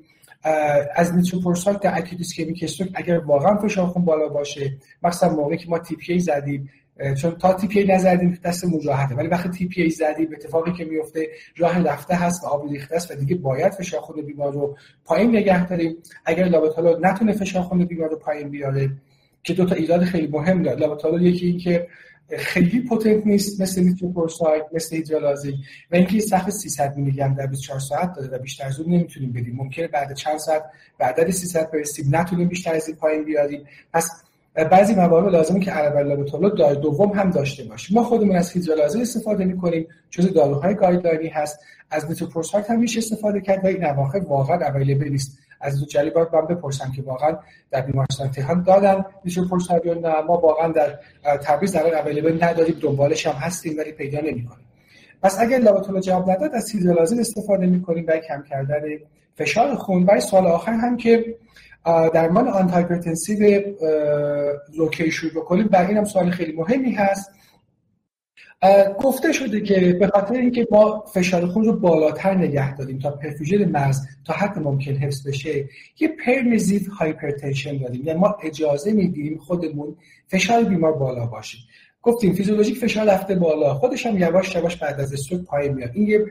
از nitroprusside در acute ischemic اگر واقعا فشار خون بالا باشه مثلا موقعی که ما tPA زدیم چون تا tPA نزدیم دست راحته ولی وقتی tPA زدیم اتفاقی که میفته راه رفته هست و آب ریخته است و دیگه باید فشار خون بیمار رو پایین نگه داریم. اگر labetalol نتونه فشار خون بیمار رو پایین بیاره که دو تا ایراد خیلی مهم داره. labetalol یکی این که خیلی potent نیست مثل nitroprusside مثل hydralazine و اینکه سقف 300 میلی گرم در 24 ساعت داره و بیشتر از نمی‌تونیم بدیم ممکنه بعد چند ساعت بعد 300 برسیم. نتونیم بیشتر از این پایین بیاریم. پس بعضی موارد لازمه که عرب دای دوم هم داشته باشیم. ما خودمون از هیدرالازی استفاده می‌کنیم جز داروهای گایدلاینی هست. از میتروپورساید هم میشه استفاده کرد و این اواخر واقعا اویلیبل نیست. از دو جلی باید من بپرسم که واقعا در بیمارستان تهران دادن میتروپورساید یا نه. ما واقعا در تبریز در اویلیبل نداریم. دنبالش هم هستیم ولی پیدا نمی‌کنیم. پس اگر لابوتولو جواب نداد از هیدرالازین استفاده می‌کنیم. برای کم کردن فشار خون. برای سوال آخر هم که درمان antihypertensive رو کی شروع بکنیم. بر این هم سوال خیلی مهمی هست. گفته شده که به خاطر اینکه ما فشار خون رو بالاتر نگه داریم تا perfusion مغز تا حد ممکن حفظ بشه یه permissive hypertension داریم. یعنی ما اجازه میدیم خودمون فشار بیمار بالا باشه. گفتیم فیزیولوژیک فشار رفته بالا. خودش هم یواش یواش بعد از استروک پایین میاد. این یه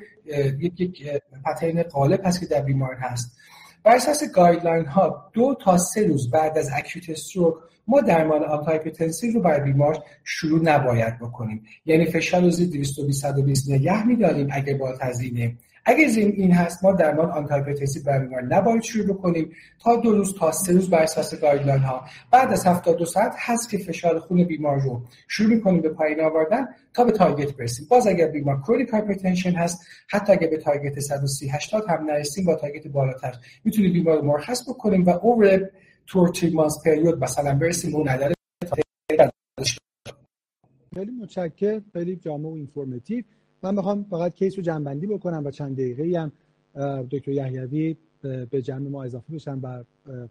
یک یک pattern غالب هست که در بیمار هست. بر اساس guideline ها دو تا سه روز بعد از acute stroke ما درمان anti رو بر بیمار شروع نباید بکنیم. یعنی فشار رو زیر 220 120 نگه میداریم اگه با تزینه اگر این هست ما درمان anti بر بیمار نباید شروع بکنیم تا دو روز تا سه روز بر اساس guideline ها بعد از 72 ساعت هست که فشار خون بیمار رو شروع می‌کنیم به پایین آوردن تا به target برسیم. باز اگر بیمار chronic hypertension هست حتی اگر به target 130 80 هم نرسیم با target بالاتر می‌تونیم بیمار رو مرخص بکنیم و over two months period مثلا برسیم اون عدد خیلی متشکر خیلی جامع و informative من می‌خوام فقط case رو جمع‌بندی بکنم و چند دقیقه هم دکتر یحیوی به جمع ما اضافه بشن بر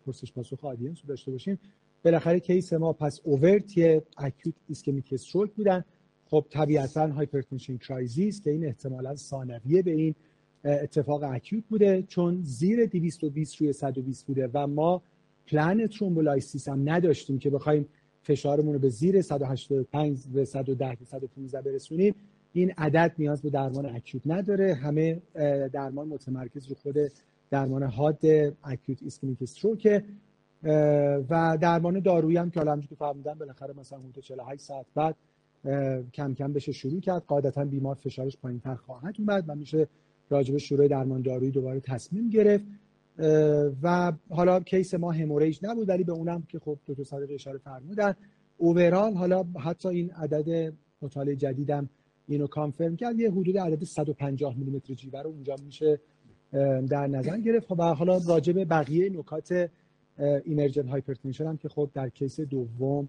پرسش پاسخ audience رو داشته باشیم. بالاخره case ما پس overtly acute ischemic stroke بودن. خب طبیعتا hypertension crisis که این احتمالا ثانویه به این اتفاق acute بوده. چون زیر 220 روی 120 بوده و ما plan thrombolysis هم نداشتیم که بخوایم فشارمون رو به زیر 185 به 110 به 115 برسونیم. این عدد نیاز به درمان acute نداره. همه درمان متمرکز رو خود درمان حاد acute ischemic stroke و درمان دارویی هم که حالا که فهمیدم بالاخره مثلا حدود 48 ساعت بعد کم کم بشه شروع کرد. قاعدتا بیمار فشارش پایینتر خواهد اومد و میشه راجب شروع درمان دارویی دوباره تصمیم گرفت. و حالا case ما hemorrhage نبود ولی به اونم که خب دکتر صادقی اشاره فرمودن. overall حالا حتی این عدد مطالعه جدیدم اینو confirm کرد یه حدود عدد 150 میلیمتر جیوه رو اونجا میشه در نظر گرفت. و حالا راجب بقیه نکات emergent hypertension هم که خب در case دوم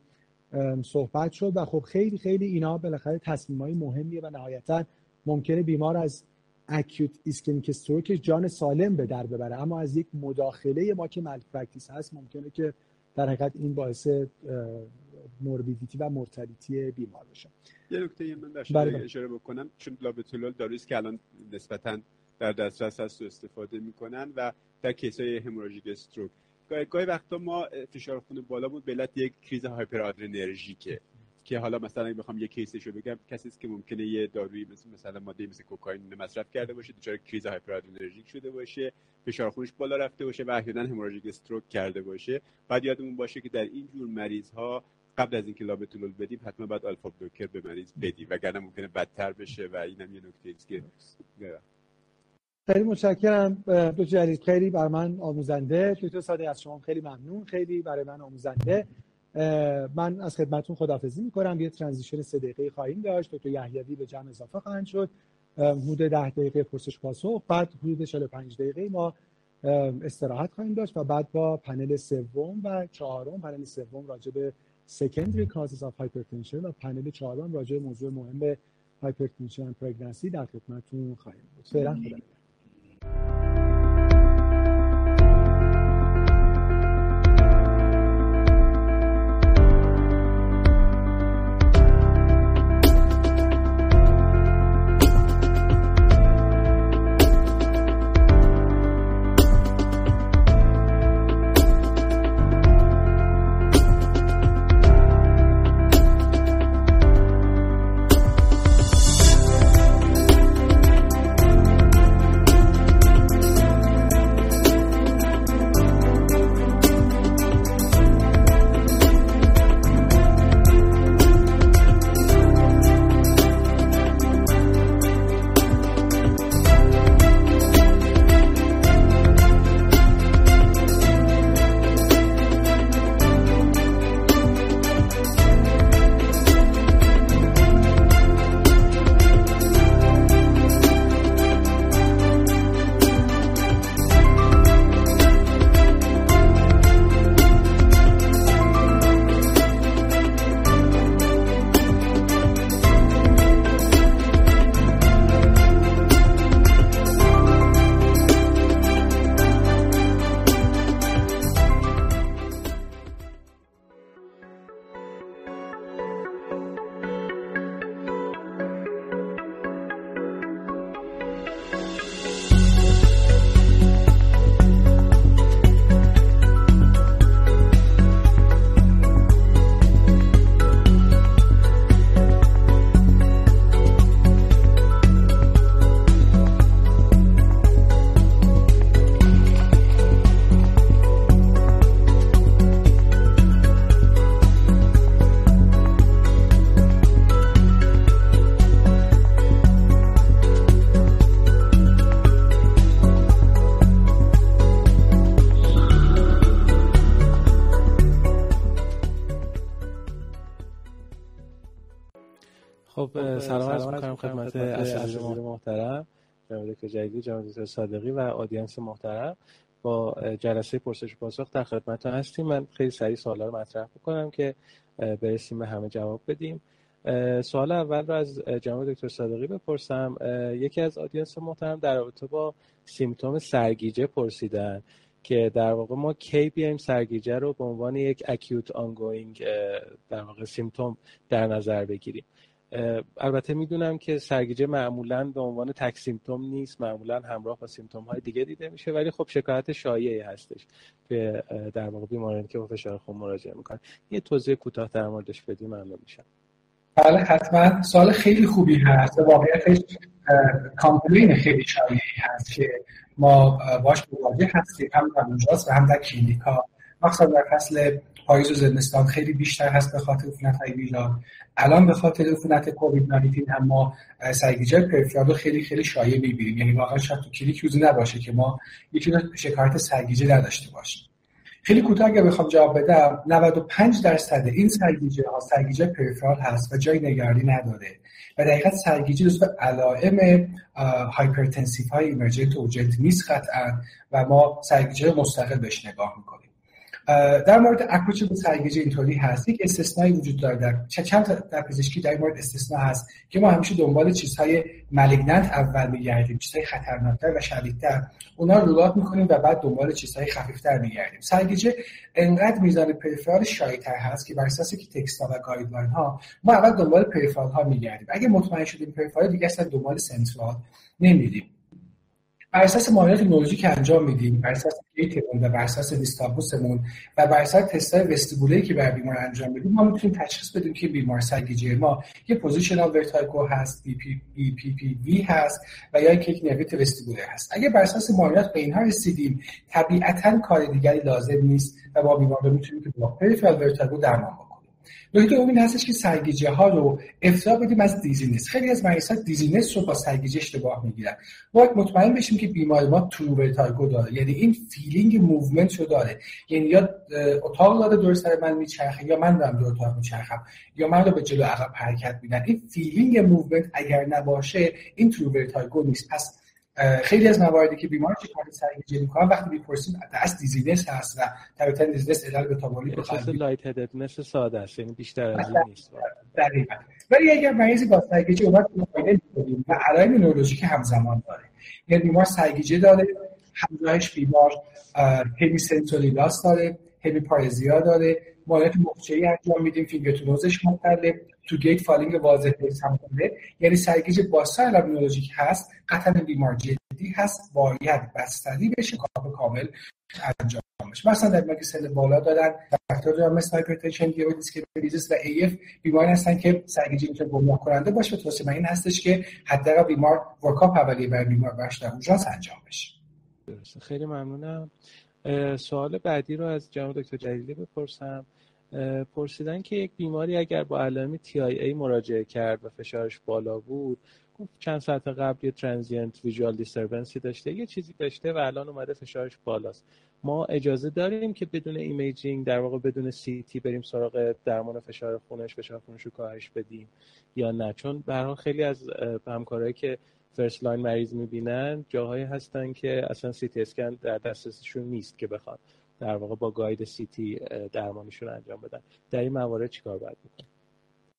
صحبت شد و خب خیلی خیلی اینا بالاخره تصمیم های مهمیه و نهایتا ممکنه بیمار از acute ischemic stroke جان سالم به در ببره. اما از یک مداخله ما که malpractice هست ممکنه که در حقیقت این باعث morbidity و mortality بیمار بشه. یه نکته من داشته بله. اشاره بکنم. چون لابتولول دارویی که الان نسبتا در دسترس هست و استفاده می‌کنن و در case های hemorrhagic stroke. گاهی وقتا ما فشار خون بالا بود به یک کریز hyper که حالا مثلا اگه بخوام یه case شو بگم کسی است که ممکنه یه دارویی مثل مثلا ماده مثل کوکائین مصرف کرده باشه دچار کریز hyperadrenergic شده باشه فشار خونش بالا رفته باشه و احیانا hemorrhagic stroke کرده باشه. بعد یادمون باشه که در این جور مریض ها قبل از اینکه labetalol بدیم حتما باید alpha blocker به مریض بدیم وگرنه ممکنه بدتر بشه و اینم یه نکته است که خیلی متشکرم. دکتر جلیل خیلی بر من آموزنده. دکتر ساده از شما خیلی ممنون. خیلی برای من آموزنده. من از خدمتون خدافزی می‌کنم. یه ترانزیشن سه دقیقه خواهیم داشت. دکتر یحیوی به جمع اضافه خواهند شد. حدود ده دقیقه پرسش پاسخ. بعد حدود 45 دقیقه ما استراحت خواهیم داشت و بعد با پنل سوم و چهارم پنل سوم راجع به secondary causes of hypertension و پنل چهارم راجع موضوع مهم and pregnancy در خدمتتون خواهیم بود فعلا خدا جدید جناب دکتر صادقی و audience محترم با جلسه پرسش پاسخ در خدمت هستیم. من خیلی سریع سوالا رو مطرح بکنم که برسیم به همه جواب بدیم. سوال اول رو از جناب دکتر صادقی بپرسم. یکی از audience محترم در رابطه با symptom سرگیجه پرسیدن که در واقع ما کی بیایم سرگیجه رو به عنوان یک acute ongoing در واقع symptom در نظر بگیریم. البته می‌دونم که سرگیجه معمولا به عنوان تک symptom نیست معمولا همراه با symptom های دیگه دیده میشه ولی خب شکایت شایعی هستش که در واقع بیمارانی که فشار خون مراجعه می‌کنن. یه توضیح کوتاه در موردش بدیم ممنون میشم. بله حتما. سوال خیلی خوبی هست. واقعیتش complaint خیلی شایعی هست که ما باش مواجه هستیم. هم در اورژانس و هم در کلینیکا مخصوصا در فصل پاییز و زمستان خیلی بیشتر هست به خاطر عفونت های viral الان به خاطر عفونت کووید 19 هم ما سرگیجه peripheral رو خیلی خیلی شایع می‌بینیم یعنی واقعا شاید تو کلینیک روزی نباشه که ما یکی شکایت سرگیجه نداشته باشیم. خیلی کوتاه اگر بخوام جواب بدم 95 درصد این سرگیجه ها سرگیجه peripheral هست و جای نگرانی نداره. و دقیقا سرگیجه جزو علائم hypertensive های emergent urgent نیست قطعا و ما سرگیجه مستقل بهش نگاه می‌کنیم. در مورد approach به سرگیجه اینطوری هست. یک استثنایی وجود داره در چند در پزشکی در مورد استثنا هست که ما همیشه دنبال چیزهای malignant اول میگردیم چیزهای خطرناکتر و شدیدتر. اونا rule out می‌کنیم و بعد دنبال چیزهای خفیفتر میگردیم. سرگیجه انقدر میزان peripheral شایعتر هست که بر اساس که text ها و guideline ها ما اول دنبال peripheral ها میگردیم. اگه مطمئن شدیم peripheral دیگه اصلا دنبال central نمیریم. بر اساس معاینات که انجام میدیم بر اساس گیتمون و بر اساس دیستابوسمون و بر اساس تستای وستیبولی که بر بیمار انجام میدیم ما می‌تونیم تشخیص بدیم که بیمار سرگیجه ما یه پوزیشنال ورتایگو هست بی پی, بی پی, پی وی هست و یا اینکه یک نویت وستیبولر هست. اگه بر اساس معاینات به اینها رسیدیم طبیعتا کار دیگری لازم نیست و با بیمار می‌تونیم که با پریفرال ورتایگو درمان نکته دوم این هستش که سرگیجه ها رو افتضاح بدیم از دیزینس. خیلی از مریض ها دیزینس رو با سرگیجه اشتباه می‌گیرن. باید مطمئن بشیم که بیمار ما true vertigo داره. یعنی این feeling movement رو داره. یعنی یا اتاق داره دور سر من میچرخه یا من دارم دور اتاق میچرخم یا من رو به جلو عقب حرکت میدن. این feeling movement اگر نباشه این true vertigo نیست. پس خیلی از مواردی که بیمار کار سرگیجه می‌کنن وقتی می‌پرسیم از dizziness هست و طبیعتا dizziness علل متابولی قلبی light headedness ساده است یعنی بیشتر از این نیست. دقیقاً. ولی اگر مریضی با سرگیجه اومد معاینه می‌کنیم و علائم نورولوژیک همزمان داره. یعنی بیمار سرگیجه داره همراهش بیمار همی سنسوری لاس داره همی پارزیا داره معاینات مخچه‌ای انجام میدیم فینگرتونوزش مختلف تو گیت فالینگ واضح هم کنه. یعنی سرگیجه با سایل هست قطعا بیمار جدی هست باید بستری بشه کامل انجام بشه. مثلا در مگه سل بالا دارن risk factor دارن مثل hypertension diabetes که و AF بیمار هستن که سرگیجه می‌تونه گمراه کننده باشه. توصیه من این هستش که حداقل بیمار workup اولیه برای بیمار باش در اورژانس انجام بشه. خیلی ممنونم. سوال بعدی رو از جناب دکتر جلیلی بپرسم. پرسیدن که یک بیماری اگر با علائم TIA مراجعه کرد و فشارش بالا بود چند ساعت قبل یه transient visual disturbance ی داشته یه چیزی داشته و الان اومده فشارش بالاست. ما اجازه داریم که بدون imaging در واقع بدون CT بریم سراغ درمان فشار خونش فشار خونش رو کاهش بدیم یا نه. چون به خیلی از همکارایی که first line مریض می‌بینن جاهایی هستن که اصلا سی تی اسکن در دسترسشون نیست که بخواد در واقع با guide CT درمانیشون انجام بدن. در این موارد چیکار باید بکنیم؟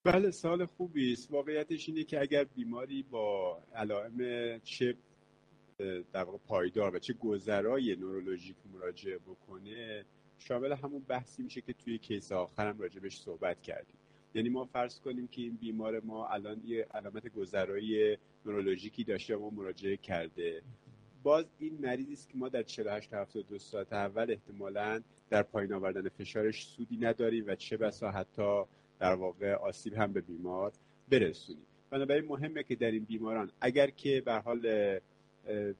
بله سوال خوبی است واقعیتش اینه که اگر بیماری با علائم چه در واقع پایدار و چه گذرای نورولوژیک مراجعه بکنه شامل همون بحثی میشه که توی کیس آخرم راجبش صحبت کردیم. یعنی ما فرض کنیم که این بیمار ما الان یه علامت گذرای نورولوژیکی داشته و مراجعه کرده. باز این مریضی است که ما در 48 تا 72 ساعت اول احتمالا در پایین آوردن فشارش سودی نداریم و چه بسا حتی در واقع آسیب هم به بیمار برسونیم. بنابراین مهمه که در این بیماران اگر که به حال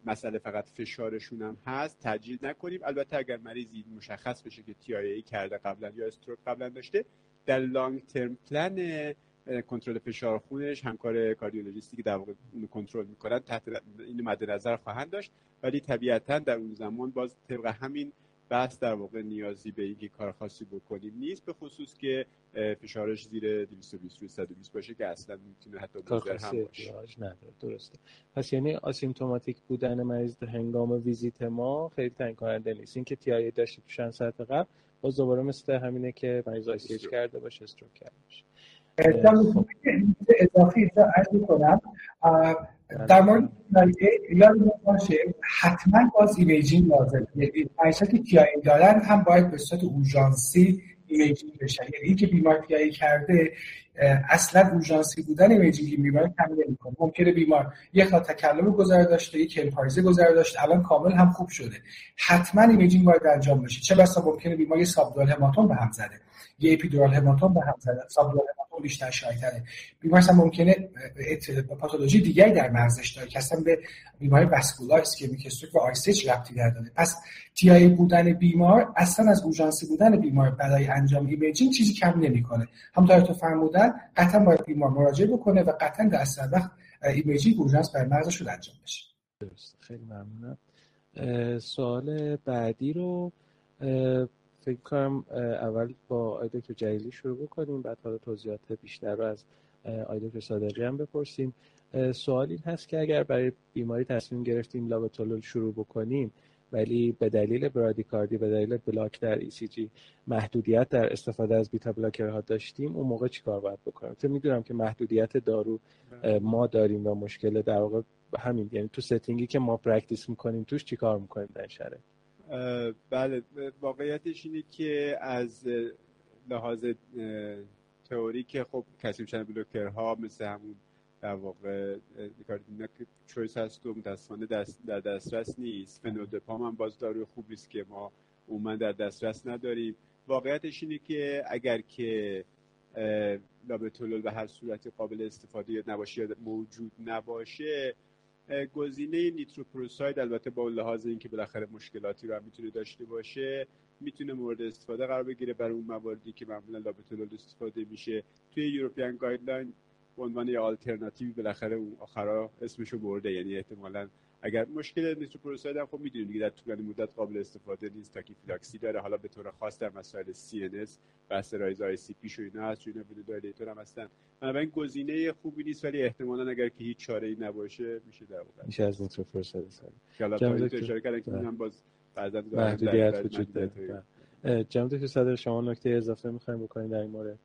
مسئله فقط فشارشون هم هست تجدید نکنیم. البته اگر مریضی مشخص بشه که تی کرده قبلا یا استروک قبلا داشته در لانگ ترم پلن کنترل فشار خونش همکار کاردیولوژیستی که در واقع اون کنترل می‌کنن تحت این مد نظر خواهند داشت. ولی طبیعتا در اون زمان باز طبق همین بحث در واقع نیازی به اینکه کار خاصی بکنیم نیست به خصوص که فشارش زیر 220 روی 120 باشه که اصلا می‌تونه حتی بزر هم باشه. نداره. درسته. پس یعنی آسیمتوماتیک بودن مریض هنگام ویزیت ما خیلی تعیین کننده نیست. اینکه تی آی داشته تو چند ساعت قبل باز دوباره مثل همینه که مریض آی کرده باشه استروک کرده باشه. اضافی عرض کنم در مورد یاد باشه حتما باز ایمیجینگ لازم یعنی که TIA دارن هم باید به صورت اورژانسی imaging بشه. یعنی که بیمار TIA کرده اصلا اورژانسی بودن imaging بیمار کم نمی‌کنه. ممکنه بیمار یک اختلال تکلم گذرا داشته یک همی‌پارزی گذرا داشته الان کامل هم خوب شده. حتما imaging باید انجام بشه. چه بسا ممکنه بیمار یه subdural hematoma به هم زده. یه epidural hematoma به هم زده. subdural بیشتر شایع‌تره. بیمار اصلا ممکنه پاتولوژی دیگری در مغزش داره که اصلا به بیماری vascular ischemic stroke و ICH ربطی نداره. پس TIA بودن بیمار اصلا از اورژانسی بودن بیمار برای انجام imaging چیزی کم نمی‌کنه. همونطور تو فرمودن قطعا باید بیمار مراجعه بکنه و قطعا در اسرع وقت imaging اورژانس برای مغزش رو انجام بشه. درست خیلی ممنونم. سوال بعدی رو فکر کنم اول با آقای دکتر جلیلی شروع بکنیم بعد حالا توضیحات بیشتر رو از آقای دکتر صادقی هم بپرسیم. سوال این هست که اگر برای بیماری تصمیم گرفتیم لابتولول شروع بکنیم ولی به دلیل برادیکاردی به دلیل block در ECG محدودیت در استفاده از beta blocker ها داشتیم اون موقع چیکار باید بکنیم تو می‌دونم که محدودیت دارو ما داریم و مشکل در واقع همین یعنی تو setting ی که ما practice می‌کنیم توش چیکار می‌کنیم در شرایط؟ بله واقعیتش اینه که از لحاظ تئوری که خب کسیم شدن بلوکرها مثل همون در واقع کاردینا که چویس هست و متاسفانه دست در دسترس نیست. فنودپام هم باز داروی خوب نیست که ما عموما در دسترس نداریم. واقعیتش اینه که اگر که لابتولول به هر صورت قابل استفاده نباشه یا موجود نباشه گزینه نیتروپروساید البته با لحاظ اینکه بالاخره مشکلاتی رو هم می‌تونه داشته باشه می‌تونه مورد استفاده قرار بگیره برای اون مواردی که معمولا لابتولول استفاده میشه. توی European guideline به عنوان یه آلترناتیوی بالاخره اون آخرا اسمشو برده یعنی احتمالا اگر مشکل نیتروپروساید هم خب می‌دونید دیگه در طولانی مدت قابل استفاده نیست فیلاکسی داره. حالا به طور خاص در مسائل CNS و increase ICP شو اینا هست اینا هم هستن. بنابراین گزینه خوبی نیست ولی احتمالا اگر که هیچ چاره ای نباشه میشه در واقع. میشه از نیتروپروساید که حالا اشاره کردن که هم باز بعضا محدودیت وجود داره. جناب دکتر صدر شما نکته اضافه می‌خوایم بکنید در این مورد؟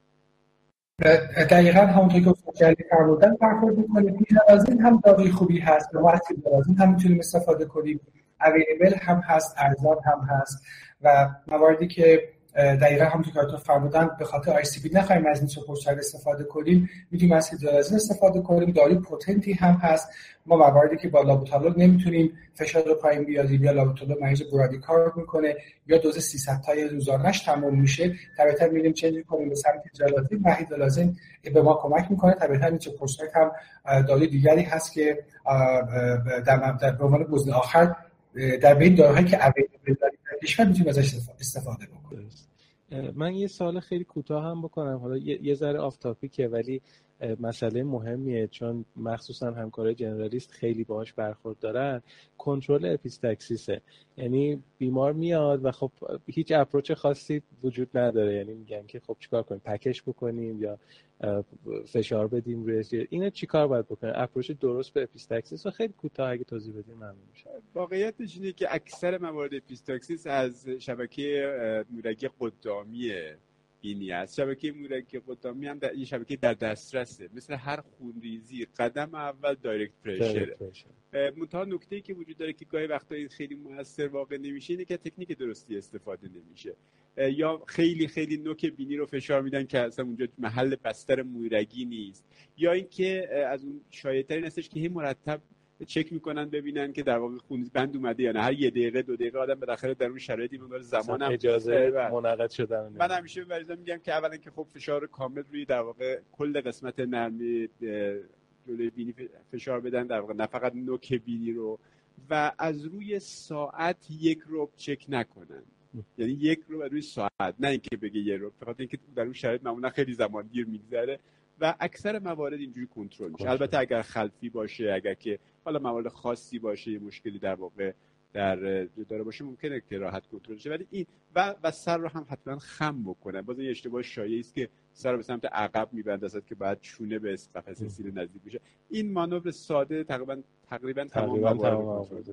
دقیقا همونطور که استاد فرمودن برخورد می‌کنه پیرازین هم داروی خوبی هست. و وقتی هم می‌تونیم استفاده کنیم. اویلیبل هم هست ارزان هم هست. و مواردی که دقیقا همونطور که تو فرمودن به خاطر آی سی بی نخواهیم از این استفاده کنیم. می‌تونیم از هیدرالازین استفاده کنیم. داروی پوتنتی هم هست. ما مواردی که با لابوتالول نمی‌تونیم فشار رو پایین بیاریم یا لابوتالول مریض برادیکارد می‌کنه یا دوز 300 تای روزانهش تموم میشه. طبیعتا میریم change کنیم به سمت جلاتین و هیدرالازین به ما کمک می‌کنه. طبیعتا نیتروپروساید هم داروی دیگری هست که در در عنوان گزینه آخر در بین داروهایی که available کشور می‌تونیم ازش استفاده بکنیم. من یه سوال خیلی کوتاه هم بکنم. حالا یه ذره off topic ه ولی مسئله مهمیه چون مخصوصا همکارای generalist خیلی باهاش برخورد دارن. کنترل epistaxis ه. یعنی بیمار میاد و خب هیچ approach خاصی وجود نداره. یعنی میگن که خب چیکار کنیم؟ pack ش بکنیم یا فشار بدیم روی اینو چیکار باید بکنیم approach درست به epistaxis رو خیلی کوتاه اگه توضیح بدیم ممنون میشه واقعیتش اینه که اکثر موارد epistaxis از شبکه عروقی قدامیه. اینی است شبکه مورک قدامی هم در این شبکه در دسترسه. مثل هر خونریزی قدم اول دایرکت پرشره. منتها نکته ای که وجود داره که گاهی وقتا خیلی موثر واقع نمیشه اینه که تکنیک درستی استفاده نمیشه. یا خیلی خیلی نوک بینی رو فشار میدن که اصلا اونجا محل بستر مورگی نیست. یا اینکه از اون شایع‌ترین هستش که هی مرتب چک می‌کنن ببینن که در واقع خون بند اومده یا نه. هر یه دقیقه دو دقیقه آدم بالاخره در اون شرایطی مقدار زمان هم اجازه منعقد شدن من همیشه مریضا میگم که اولا که خب فشار کامل روی در واقع کل قسمت نرمی جلوی بینی فشار بدن در واقع نه فقط نوک بینی رو. و از روی ساعت یک رو چک نکنن. یعنی یک رو روی ساعت. نه اینکه بگه یه رو فقط اینکه در اون شرایط معمولا خیلی زمان دیر میگذره. و اکثر موارد اینجوری کنترل میشه. البته اگر خلفی باشه اگر که حالا موارد خاصی باشه یه مشکلی در واقع در داره باشه ممکنه که راحت کنترل شه ولی این و و سر رو هم حتما خم بکنه. باز این اشتباه شایعی است که سر رو به سمت عقب میبندازد که بعد چونه به قفسه سینه نزدیک بشه این مانور ساده تقریبا تقریبا تمام موارد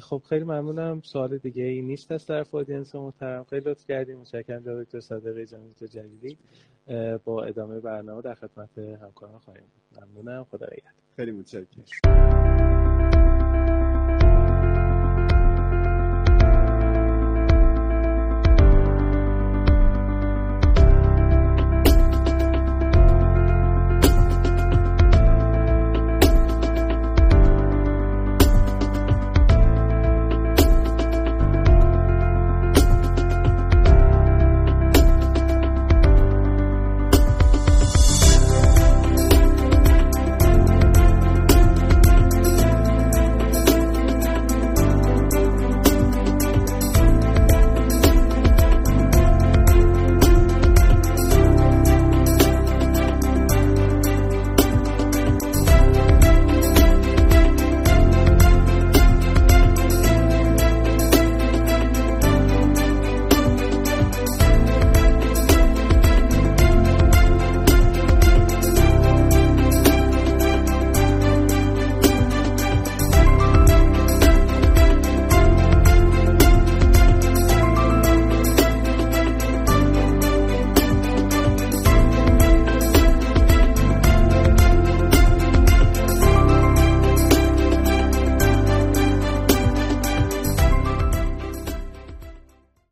خب خیلی ممنونم. سوال دیگه ای نیست از طرف اودینس محترم. خیلی لطف کردیم. متشکرم جناب دکتر صادقی جناب جلیلی. با ادامه برنامه در خدمت همکاران خواهیم ممنونم. خدا نگهدار. خیلی متشکرم.